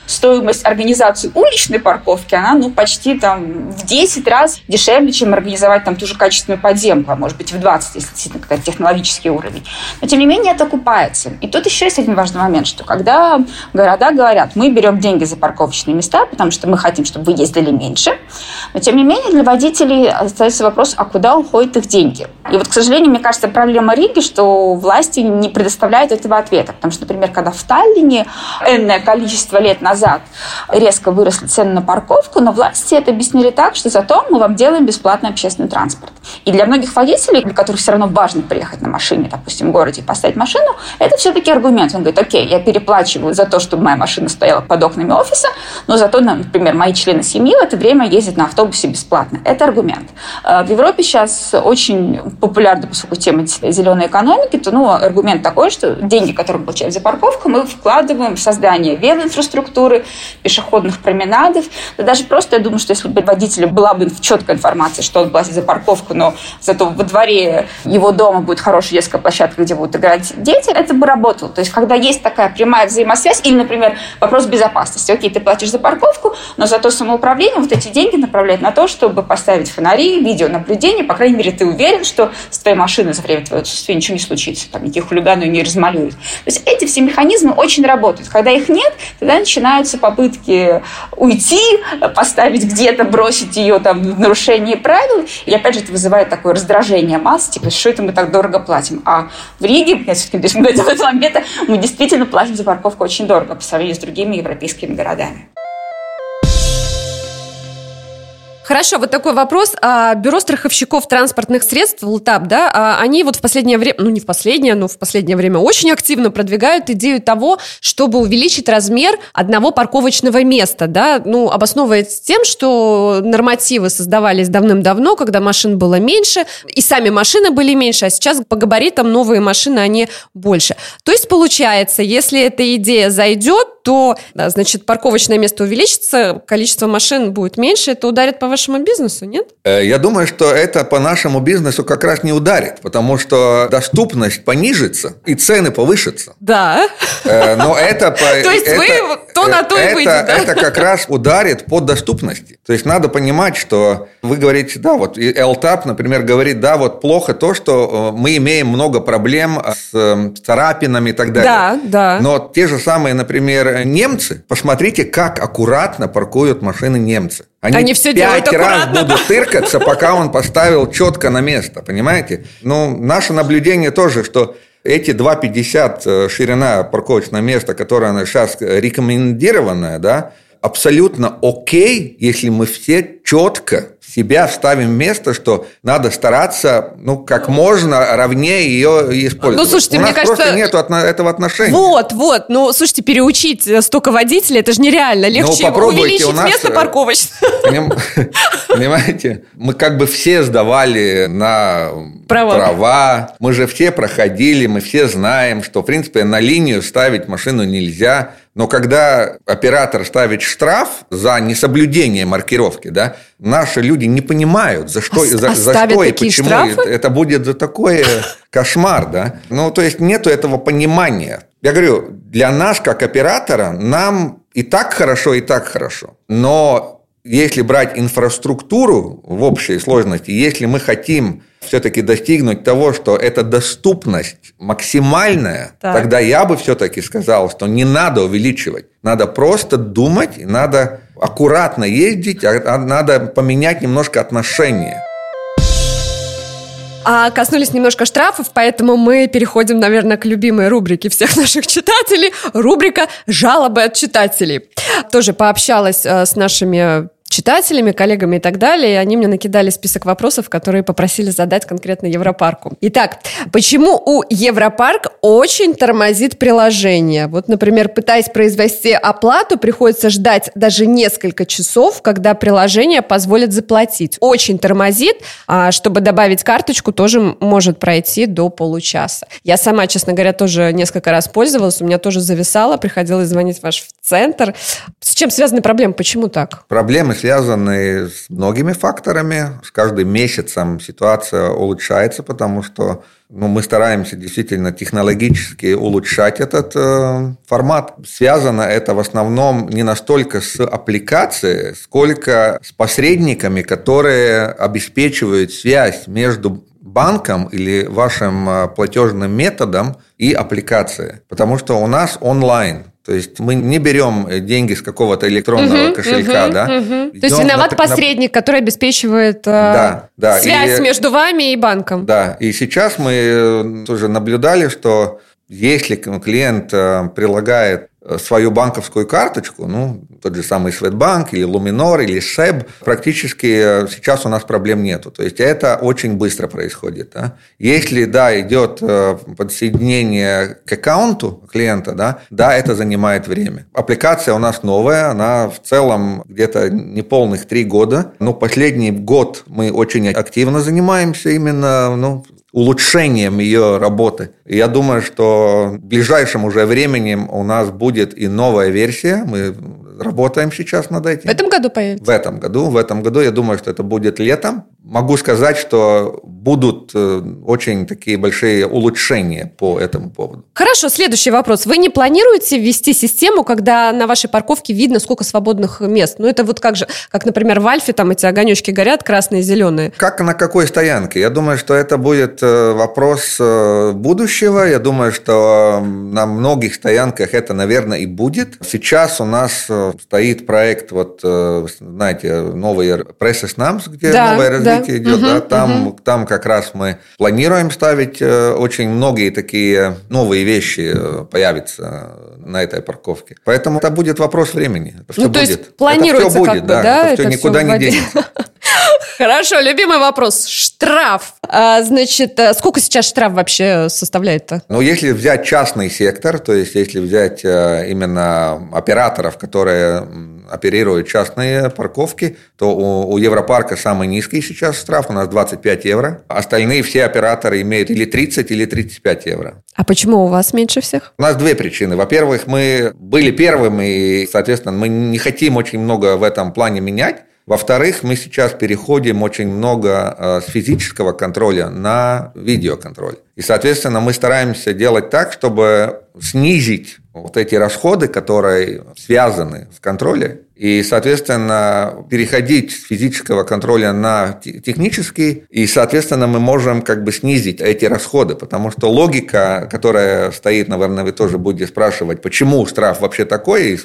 Speaker 3: стоимость организации уличной парковки, она ну, почти там, в 10 раз дешевле, чем организовать там ту же качественную подземку, а может быть в 20, если действительно какой-то технологический уровень. Но тем не менее это окупается. И тут еще есть один важный момент, что когда города говорят, мы берем деньги за парковочные места, потому что мы хотим, чтобы вы ездили меньше, но тем не менее для водителей остается вопрос, а куда уходят их деньги? И вот, к сожалению, мне кажется, проблема Риги, что власти не предоставляют этого ответа. Потому что, например, когда в Таллине энное количество лет назад назад резко выросли цены на парковку, но власти это объяснили так, что зато мы вам делаем бесплатный общественный транспорт. И для многих водителей, для которых все равно важно приехать на машине, допустим, в городе и поставить машину, это все-таки аргумент. Он говорит, окей, я переплачиваю за то, чтобы моя машина стояла под окнами офиса, но зато, например, мои члены семьи в это время ездят на автобусе бесплатно. Это аргумент. Э, в Европе сейчас очень популярна, поскольку тема зеленой экономики, то ну, аргумент такой, что деньги, которые мы получаем за парковку, мы вкладываем в создание велоинфраструктуры, инфраструктуры, пешеходных променадов. Да даже просто, я думаю, что если бы водителю была бы четкая информация, что он платит за парковку, но зато во дворе его дома будет хорошая детская площадка, где будут играть дети, это бы работало. То есть, когда есть такая прямая взаимосвязь, или, например, вопрос безопасности. Окей, ты платишь за парковку, но зато самоуправление вот эти деньги направляет на то, чтобы поставить фонари, видеонаблюдение, по крайней мере, ты уверен, что с твоей машиной за время твоего отсутствия ничего не случится, там никаких хулиганов не размалюют. То есть эти все механизмы очень работают. Когда их нет, тогда начинают начинаются попытки уйти, поставить где-то, бросить ее там в нарушение правил. И опять же это вызывает такое раздражение масс, типа, что это мы так дорого платим. А в Риге, я все-таки до этого момента, мы действительно платим за парковку очень дорого по сравнению с другими европейскими городами.
Speaker 2: Хорошо, вот такой вопрос. А, бюро страховщиков транспортных средств, ЛТАП, да, а, они вот в последнее время, ну не в последнее, но в последнее время очень активно продвигают идею того, чтобы увеличить размер одного парковочного места, да, ну, обосновываясь тем, что нормативы создавались давным-давно, когда машин было меньше, и сами машины были меньше, а сейчас по габаритам новые машины, они больше. То есть, получается, если эта идея зайдет, то, да, значит, парковочное место увеличится, количество машин будет меньше, это ударит по вашему бизнесу, нет?
Speaker 1: Э, я думаю, что это по нашему бизнесу как раз не ударит, потому что доступность понижится и цены повышатся.
Speaker 2: Да.
Speaker 1: Э, но это...
Speaker 2: То есть вы то на то и выйдете?
Speaker 1: Это как раз ударит по доступности. То есть надо понимать, что вы говорите, да, вот LTAP, например, говорит, да, вот плохо то, что э, мы имеем много проблем с царапинами и так далее.
Speaker 2: Да, да.
Speaker 1: Но те же самые, например, например, немцы, посмотрите, как аккуратно паркуют машины немцы.
Speaker 2: Они, Они все
Speaker 1: пять раз аккуратно. будут тыркаться, пока он поставил четко на место, понимаете? Ну, наше наблюдение тоже, что эти 2,50 э, ширина парковочного места, которое сейчас рекомендованное, да, абсолютно окей, если мы все четко себя ставим в место, что надо стараться, ну, как можно ровнее ее использовать. Ну,
Speaker 2: слушайте, У
Speaker 1: мне
Speaker 2: кажется...
Speaker 1: просто нет этого отношения.
Speaker 2: Вот, вот. Ну, слушайте, переучить столько водителей, это же нереально. Ну, Легче ну, увеличить нас... место э, парковочное.
Speaker 1: Понимаете? Мы как бы все сдавали на права. права. Мы же все проходили, мы все знаем, что, в принципе, на линию ставить машину нельзя. Но когда оператор ставит штраф за несоблюдение маркировки, да, наши люди не понимают, за что, а, за, за что и почему штрафы? это будет за такой кошмар, да. Ну, то есть нету этого понимания. Я говорю, для нас как оператора нам и так хорошо, и так хорошо. Но если брать инфраструктуру в общей сложности, если мы хотим все-таки достигнуть того, что эта доступность максимальная, так. тогда я бы все-таки сказал, что не надо увеличивать. Надо просто думать, надо аккуратно ездить, а, а надо поменять немножко отношения.
Speaker 2: А коснулись немножко штрафов, поэтому мы переходим, наверное, к любимой рубрике всех наших читателей. Рубрика «Жалобы от читателей». Тоже пообщалась э, с нашими читателями, коллегами и так далее, и они мне накидали список вопросов, которые попросили задать конкретно Европарку. Итак, почему у Европарк очень тормозит приложение? Вот, например, пытаясь произвести оплату, приходится ждать даже несколько часов, когда приложение позволит заплатить. Очень тормозит, а чтобы добавить карточку, тоже может пройти до получаса. Я сама, честно говоря, тоже несколько раз пользовалась, у меня тоже зависало, приходилось звонить в ваш центр. С чем связаны проблемы? Почему так?
Speaker 1: Проблемы связаны с многими факторами. С каждым месяцем ситуация улучшается, потому что ну, мы стараемся действительно технологически улучшать этот э, формат. Связано это в основном не настолько с аппликацией, сколько с посредниками, которые обеспечивают связь между банком или вашим э, платежным методом и аппликацией. Потому что у нас онлайн. То есть мы не берем деньги с какого-то электронного угу,
Speaker 2: кошелька,
Speaker 1: угу,
Speaker 2: да. Угу. То есть виноват на, посредник, который обеспечивает э, да, да. связь и, между вами и банком.
Speaker 1: Да, и сейчас мы э, тоже наблюдали, что если клиент э, прилагает свою банковскую карточку, ну, тот же самый Светбанк или Луминор или СЭБ, практически сейчас у нас проблем нету. То есть это очень быстро происходит. Да? Если, да, идет э, подсоединение к аккаунту клиента, да, да, это занимает время. Аппликация у нас новая, она в целом где-то неполных три года. Но последний год мы очень активно занимаемся именно ну, улучшением ее работы. И я думаю, что в ближайшем уже времени у нас будет и новая версия. Мы работаем сейчас над этим.
Speaker 2: В этом году появится?
Speaker 1: В этом году. В этом году я думаю, что это будет летом. Могу сказать, что будут э, очень такие большие улучшения по этому поводу.
Speaker 2: Хорошо, следующий вопрос. Вы не планируете ввести систему, когда на вашей парковке видно, сколько свободных мест? Ну, это вот как же, как, например, в Альфе там эти огонечки горят, красные, зеленые.
Speaker 1: Как на какой стоянке? Я думаю, что это будет э, вопрос э, будущего. Я думаю, что на многих стоянках это, наверное, и будет. Сейчас у нас стоит проект, вот, знаете, новый Nams, где да, новое развитие идет. Угу, да, там, угу. там как раз мы планируем ставить э, очень многие такие новые вещи э, появятся на этой парковке. Поэтому это будет вопрос времени. Это
Speaker 2: ну, то будет. есть планируется это все будет, как бы, да? да?
Speaker 1: Это, это все никуда все не денется.
Speaker 2: Хорошо, любимый вопрос. Штраф. А, значит, э, сколько сейчас штраф вообще составляет-то?
Speaker 1: Ну, если взять частный сектор, то есть если взять именно операторов, которые оперируют частные парковки, то у, у Европарка самый низкий сейчас штраф, у нас 25 евро. Остальные все операторы имеют или 30, или 35 евро.
Speaker 2: А почему у вас меньше всех?
Speaker 1: У нас две причины. Во-первых, мы были первыми, и, соответственно, мы не хотим очень много в этом плане менять. Во-вторых, мы сейчас переходим очень много э, с физического контроля на видеоконтроль. И, соответственно, мы стараемся делать так, чтобы снизить вот эти расходы, которые связаны с контролем, И, соответственно, переходить с физического контроля на технический, и, соответственно, мы можем как бы снизить эти расходы, потому что логика, которая стоит, наверное, вы тоже будете спрашивать, почему штраф вообще такой,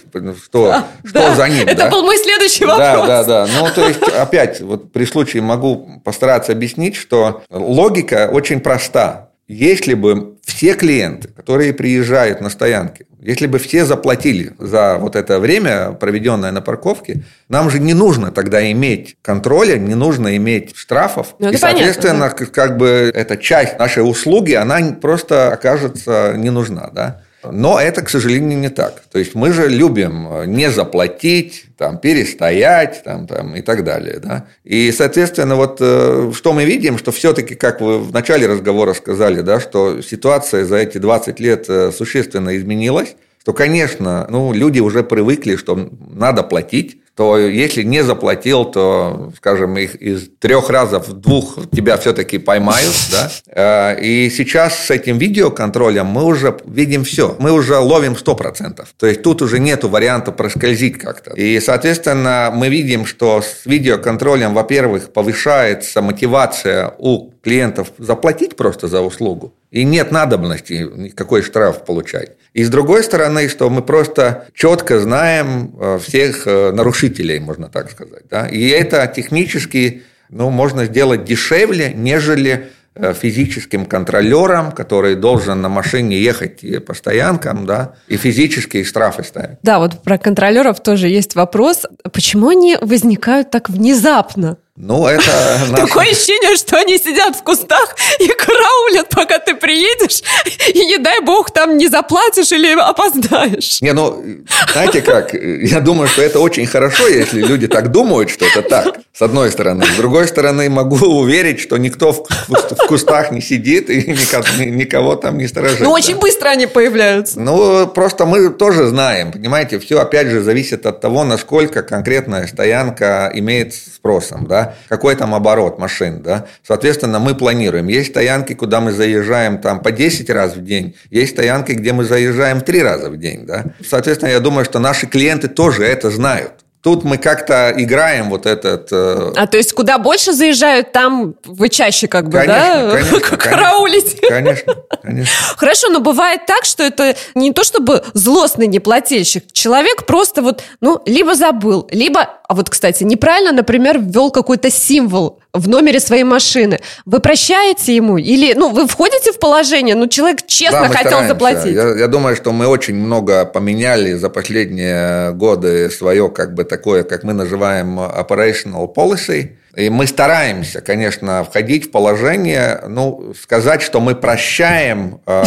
Speaker 1: что, а, что да, за ним.
Speaker 2: Это да? был мой следующий вопрос.
Speaker 1: Да, да, да. Ну, то есть, опять, вот при случае могу постараться объяснить, что логика очень проста. Если бы все клиенты, которые приезжают на стоянки, если бы все заплатили за вот это время, проведенное на парковке, нам же не нужно тогда иметь контроля, не нужно иметь штрафов. Ну, и, соответственно, понятно, да. как бы эта часть нашей услуги, она просто окажется не нужна. Да? Но это, к сожалению, не так. То есть мы же любим э, не заплатить, там, перестоять там, там, и так далее. Да? И, соответственно, вот э, что мы видим, что все-таки, как вы в начале разговора сказали, да, что ситуация за эти 20 лет э, существенно изменилась, то, конечно, ну, люди уже привыкли, что надо платить, то если не заплатил, то, скажем, их из трех разов двух тебя все-таки поймают. Да? Э, и сейчас с этим видеоконтролем мы уже видим все. Мы уже ловим 100%. То есть тут уже нет варианта проскользить как-то. И, соответственно, мы видим, что с видеоконтролем, во-первых, повышается мотивация у клиентов заплатить просто за услугу, и нет надобности никакой штраф получать. И с другой стороны, что мы просто четко знаем э, всех э, нарушителей, можно так сказать. Да? И это технически ну, можно сделать дешевле, нежели э, физическим контролером, который должен на машине ехать по стоянкам, да, и физические штрафы ставить.
Speaker 2: Да, вот про контролеров тоже есть вопрос. Почему они возникают так внезапно?
Speaker 1: Ну, это...
Speaker 2: Такое ощущение, что они сидят в кустах и караулят, пока ты приедешь, и не дай бог там не заплатишь или опоздаешь.
Speaker 1: Не, ну, знаете как, я думаю, что это очень хорошо, если люди так думают, что это так, с одной стороны. С другой стороны, могу уверить, что никто в кустах не сидит и никого там не сторожит.
Speaker 2: Ну, очень быстро они появляются.
Speaker 1: Ну, просто мы тоже знаем, понимаете, все опять же зависит от того, насколько конкретная стоянка имеет спросом, да, какой там оборот машин, да. Соответственно, мы планируем. Есть стоянки, куда мы заезжаем там по 10 раз в день, есть стоянки, где мы заезжаем 3 раза в день, да. Соответственно, я думаю, что наши клиенты тоже это знают. Тут мы как-то играем вот этот... Э...
Speaker 2: А то есть куда больше заезжают, там вы чаще как бы,
Speaker 1: конечно,
Speaker 2: да?
Speaker 1: Конечно,
Speaker 2: Караулите.
Speaker 1: Конечно, конечно.
Speaker 2: Хорошо, но бывает так, что это не то чтобы злостный неплательщик. Человек просто вот, ну, либо забыл, либо, а вот, кстати, неправильно, например, ввел какой-то символ в номере своей машины. Вы прощаете ему? Или, ну, вы входите в положение, ну, человек честно да, хотел стараемся. заплатить.
Speaker 1: Я, я думаю, что мы очень много поменяли за последние годы свое, как бы такое, как мы называем operational policy. И мы стараемся, конечно, входить в положение, ну, сказать, что мы прощаем, э,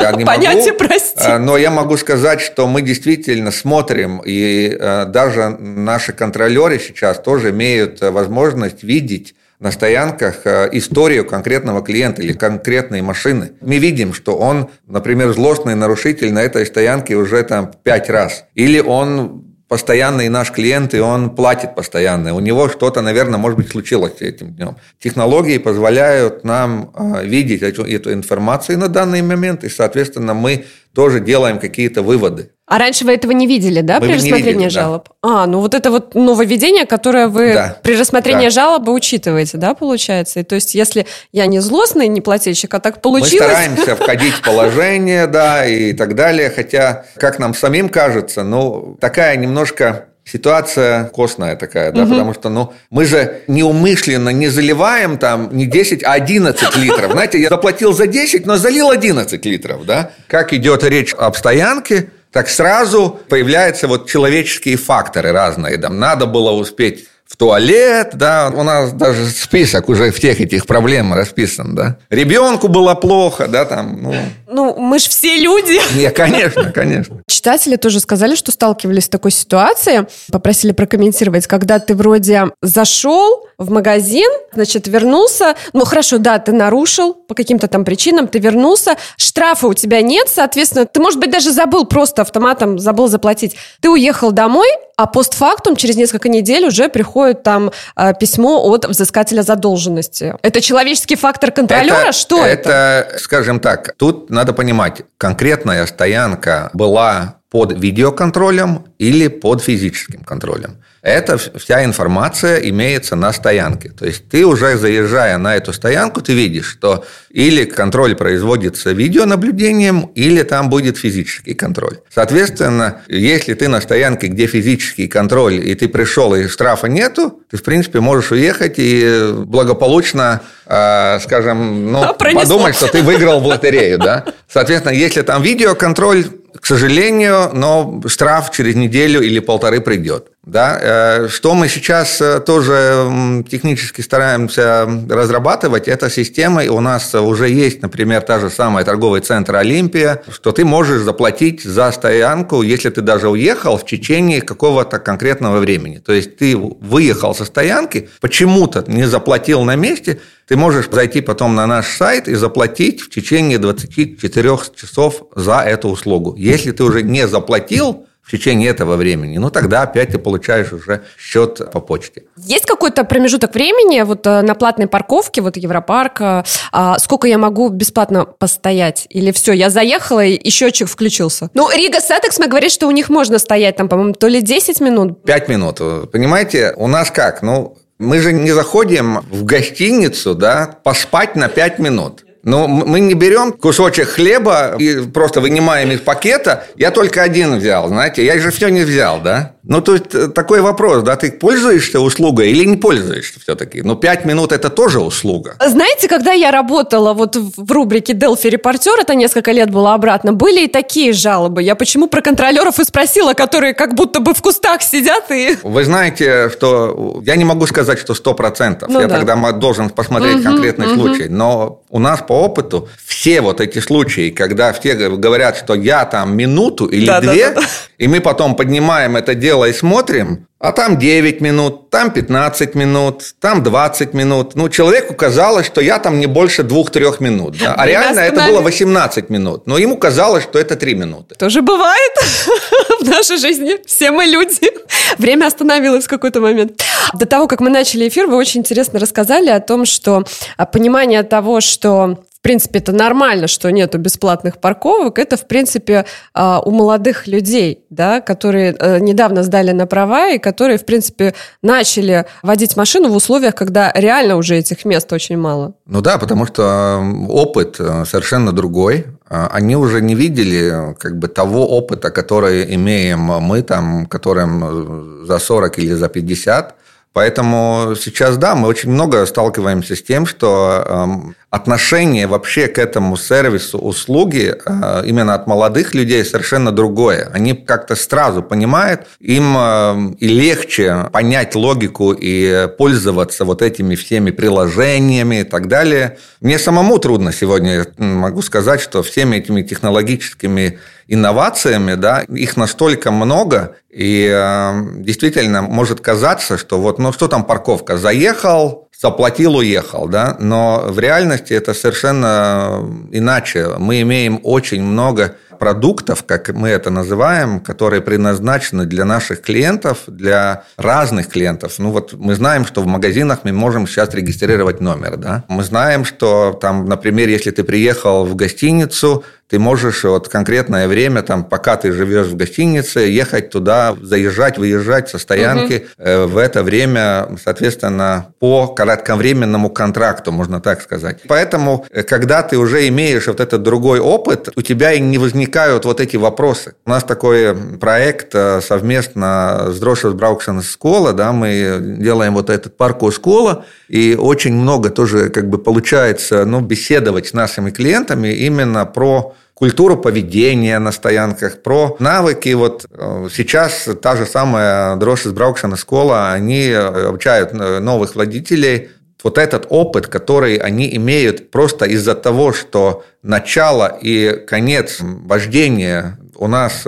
Speaker 1: я не
Speaker 2: Понятие могу, прости. Э,
Speaker 1: но я могу сказать, что мы действительно смотрим, и э, даже наши контролеры сейчас тоже имеют возможность видеть на стоянках историю конкретного клиента или конкретной машины. Мы видим, что он, например, злостный нарушитель на этой стоянке уже там пять раз. Или он постоянный наш клиент, и он платит постоянно. У него что-то, наверное, может быть, случилось этим днем. Технологии позволяют нам а, видеть эту, информацию на данный момент, и, соответственно, мы тоже делаем какие-то выводы.
Speaker 2: А раньше вы этого не видели, да, мы при рассмотрении видели, жалоб? Да. А, ну вот это вот нововведение, которое вы да. при рассмотрении да. жалобы учитываете, да, получается? И то есть, если я не злостный не плательщик, а так получилось...
Speaker 1: Мы стараемся входить в положение, да, и так далее, хотя, как нам самим кажется, ну, такая немножко ситуация костная такая, да, угу. потому что, ну, мы же неумышленно не заливаем там не 10, а 11 литров. Знаете, я заплатил за 10, но залил 11 литров, да. Как идет речь об стоянке, так сразу появляются вот человеческие факторы разные. Там надо было успеть в туалет, да, у нас даже список уже в тех этих проблем расписан, да. Ребенку было плохо, да, там, ну.
Speaker 2: Ну, мы же все люди.
Speaker 1: Не, конечно, конечно.
Speaker 2: Читатели тоже сказали, что сталкивались с такой ситуацией, попросили прокомментировать, когда ты вроде зашел в магазин, значит, вернулся, ну, хорошо, да, ты нарушил по каким-то там причинам, ты вернулся, штрафа у тебя нет, соответственно, ты, может быть, даже забыл просто автоматом, забыл заплатить. Ты уехал домой, а постфактум через несколько недель уже приходит там э, письмо от взыскателя задолженности. Это человеческий фактор контролера? Это, Что это?
Speaker 1: Это, скажем так, тут надо понимать, конкретная стоянка была под видеоконтролем или под физическим контролем. Эта вся информация имеется на стоянке. То есть ты уже заезжая на эту стоянку, ты видишь, что или контроль производится видеонаблюдением, или там будет физический контроль. Соответственно, если ты на стоянке, где физический контроль, и ты пришел, и штрафа нету, ты, в принципе, можешь уехать и благополучно, э, скажем, ну, а, подумать, что ты выиграл в лотерею. Да? Соответственно, если там видеоконтроль, к сожалению, но штраф через неделю или полторы придет. Да? Э, что мы сейчас э, тоже технически стараемся разрабатывать, это система, у нас уже есть, например, та же самая торговый центр «Олимпия», что ты можешь заплатить за стоянку, если ты даже уехал в течение какого-то конкретного времени. То есть ты выехал со стоянки, почему-то не заплатил на месте, ты можешь зайти потом на наш сайт и заплатить в течение 24 часов за эту услугу. Если ты уже не заплатил, в течение этого времени, ну тогда опять ты получаешь уже счет по почте.
Speaker 2: Есть какой-то промежуток времени вот э, на платной парковке, вот Европарка, а, сколько я могу бесплатно постоять? Или все, я заехала и счетчик включился? Ну, Rīgas satiksme говорит, что у них можно стоять там, по-моему, то ли 10 минут.
Speaker 1: 5 минут. Понимаете, у нас как? Ну, мы же не заходим в гостиницу, да, поспать на 5 минут. Но мы не берем кусочек хлеба и просто вынимаем из пакета. Я только один взял, знаете, я же все не взял, да? Ну, то есть, э, такой вопрос, да, ты пользуешься услугой или не пользуешься все-таки? Ну, пять минут – это тоже услуга.
Speaker 2: Знаете, когда я работала вот в рубрике «Делфи репортер», это несколько лет было обратно, были и такие жалобы. Я почему про контролеров и спросила, которые как будто бы в кустах сидят и...
Speaker 1: Вы знаете, что я не могу сказать, что сто процентов. Ну, я да. тогда должен посмотреть угу, конкретный угу. случай. Но у нас по опыту все вот эти случаи, когда все говорят, что я там минуту или да, две, да, да, да. и мы потом поднимаем это дело дело и смотрим, а там 9 минут, там 15 минут, там 20 минут. Ну, человеку казалось, что я там не больше 2-3 минут. Да? А реально это было 18 минут. Но ему казалось, что это 3 минуты.
Speaker 2: Тоже бывает в нашей жизни. Все мы люди. Время остановилось в какой-то момент. До того, как мы начали эфир, вы очень интересно рассказали о том, что а, понимание того, что в принципе, это нормально, что нету бесплатных парковок. Это, в принципе, а, у молодых людей, да, которые э, недавно сдали на права и которые, в принципе, начали водить машину в условиях, когда реально уже этих мест очень мало.
Speaker 1: Ну да, потому что опыт э, совершенно другой. А, они уже не видели как бы того опыта, который имеем мы, там, которым за 40 или за 50. Поэтому сейчас, да, мы очень много сталкиваемся с тем, что эм, отношение вообще к этому сервису, услуги э, именно от молодых людей совершенно другое. Они как-то сразу понимают, им э, и легче понять логику и пользоваться вот этими всеми приложениями и так далее. Мне самому трудно сегодня, могу сказать, что всеми этими технологическими инновациями, да, их настолько много, и э, действительно может казаться, что вот, ну что там парковка, заехал, заплатил, уехал, да, но в реальности это совершенно иначе. Мы имеем очень много продуктов, как мы это называем, которые предназначены для наших клиентов, для разных клиентов. Ну вот мы знаем, что в магазинах мы можем сейчас регистрировать номер, да. Мы знаем, что там, например, если ты приехал в гостиницу, ты можешь вот конкретное время, там, пока ты живешь в гостинице, ехать туда, заезжать, выезжать со стоянки угу. в это время, соответственно, по кратковременному контракту, можно так сказать. Поэтому, э, когда ты уже имеешь вот этот другой опыт, у тебя и не возникают вот эти вопросы. У нас такой проект э, совместно с Дрошес Браукшен школа, да, мы делаем вот этот парку школа, и очень много тоже как бы получается ну, беседовать с нашими клиентами именно про культуру поведения на стоянках, про навыки. Вот э, сейчас та же самая Дрожь из Браукшена школа, они э, обучают э, новых водителей вот этот опыт, который они имеют просто из-за того, что начало и конец вождения у нас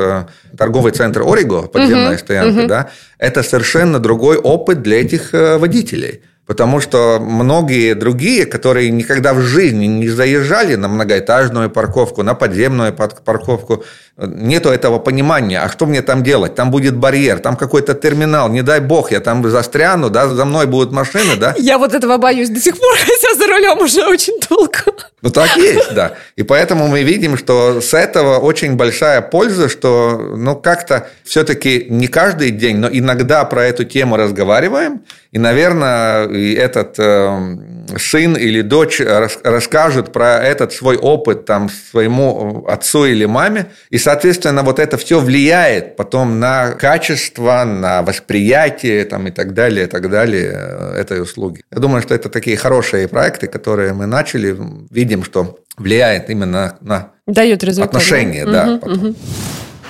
Speaker 1: торговый центр Ориго, подземная uh-huh, стоянка, uh-huh. да, это совершенно другой опыт для этих водителей. Потому что многие другие, которые никогда в жизни не заезжали на многоэтажную парковку, на подземную парковку, нету этого понимания, а что мне там делать? Там будет барьер, там какой-то терминал, не дай бог, я там застряну, да, за мной будут машины, да?
Speaker 2: Я вот этого боюсь до сих пор, хотя за рулем уже очень толку.
Speaker 1: Ну, так есть, да. И поэтому мы видим, что с этого очень большая польза, что, ну, как-то все-таки не каждый день, но иногда про эту тему разговариваем, и, наверное, и этот э, сын или дочь расскажут про этот свой опыт там своему отцу или маме, и, соответственно, вот это все влияет потом на качество, на восприятие там, и так далее, и так далее э, этой услуги. Я думаю, что это такие хорошие проекты, которые мы начали, видим, что влияет именно на
Speaker 2: Дает результат,
Speaker 1: отношения. Да, угу,
Speaker 2: потом. Угу.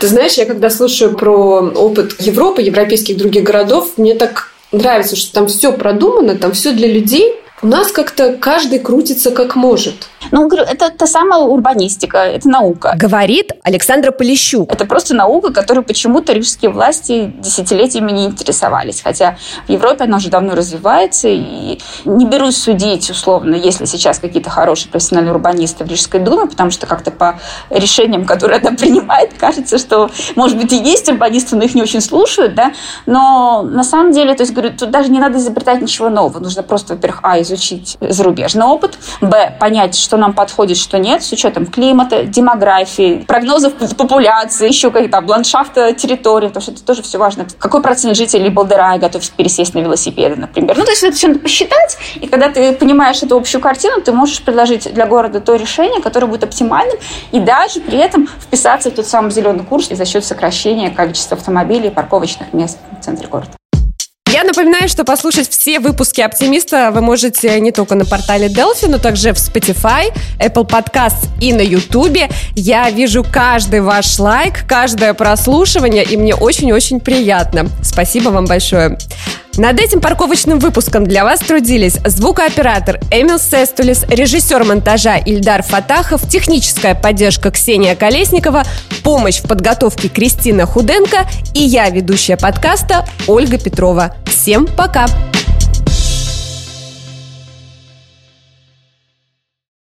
Speaker 2: Ты знаешь, я когда слушаю про опыт Европы, европейских других городов, мне так нравится, что там все продумано, там все для людей, у нас как-то каждый крутится как может.
Speaker 3: Ну, говорю, это та самая урбанистика, это наука.
Speaker 2: Говорит Александра Полищук.
Speaker 3: Это просто наука, которой почему-то рижские власти десятилетиями не интересовались. Хотя в Европе она уже давно развивается. И не берусь судить, условно, если сейчас какие-то хорошие профессиональные урбанисты в Рижской думе, потому что как-то по решениям, которые она принимает, кажется, что, может быть, и есть урбанисты, но их не очень слушают, да. Но на самом деле, то есть, говорю, тут даже не надо изобретать ничего нового. Нужно просто, во-первых, а, изучить изучить зарубежный опыт, б, понять, что нам подходит, что нет, с учетом климата, демографии, прогнозов популяции, еще каких-то ландшафта территории, потому что это тоже все важно. Какой процент жителей Балдерая готов пересесть на велосипеды, например. Ну, то есть это все надо посчитать, и когда ты понимаешь эту общую картину, ты можешь предложить для города то решение, которое будет оптимальным, и даже при этом вписаться в тот самый зеленый курс за счет сокращения количества автомобилей и парковочных мест в центре города.
Speaker 2: Напоминаю, что послушать все выпуски «Оптимиста» вы можете не только на портале Delphi, но также в Spotify, Apple Podcasts и на YouTube. Я вижу каждый ваш лайк, каждое прослушивание, и мне очень-очень приятно. Спасибо вам большое. Над этим парковочным выпуском для вас трудились звукооператор Эмил Сестулис, режиссер монтажа Ильдар Фатахов, техническая поддержка Ксения Колесникова, помощь в подготовке Кристина Худенко и я, ведущая подкаста Ольга Петрова. Всем пока!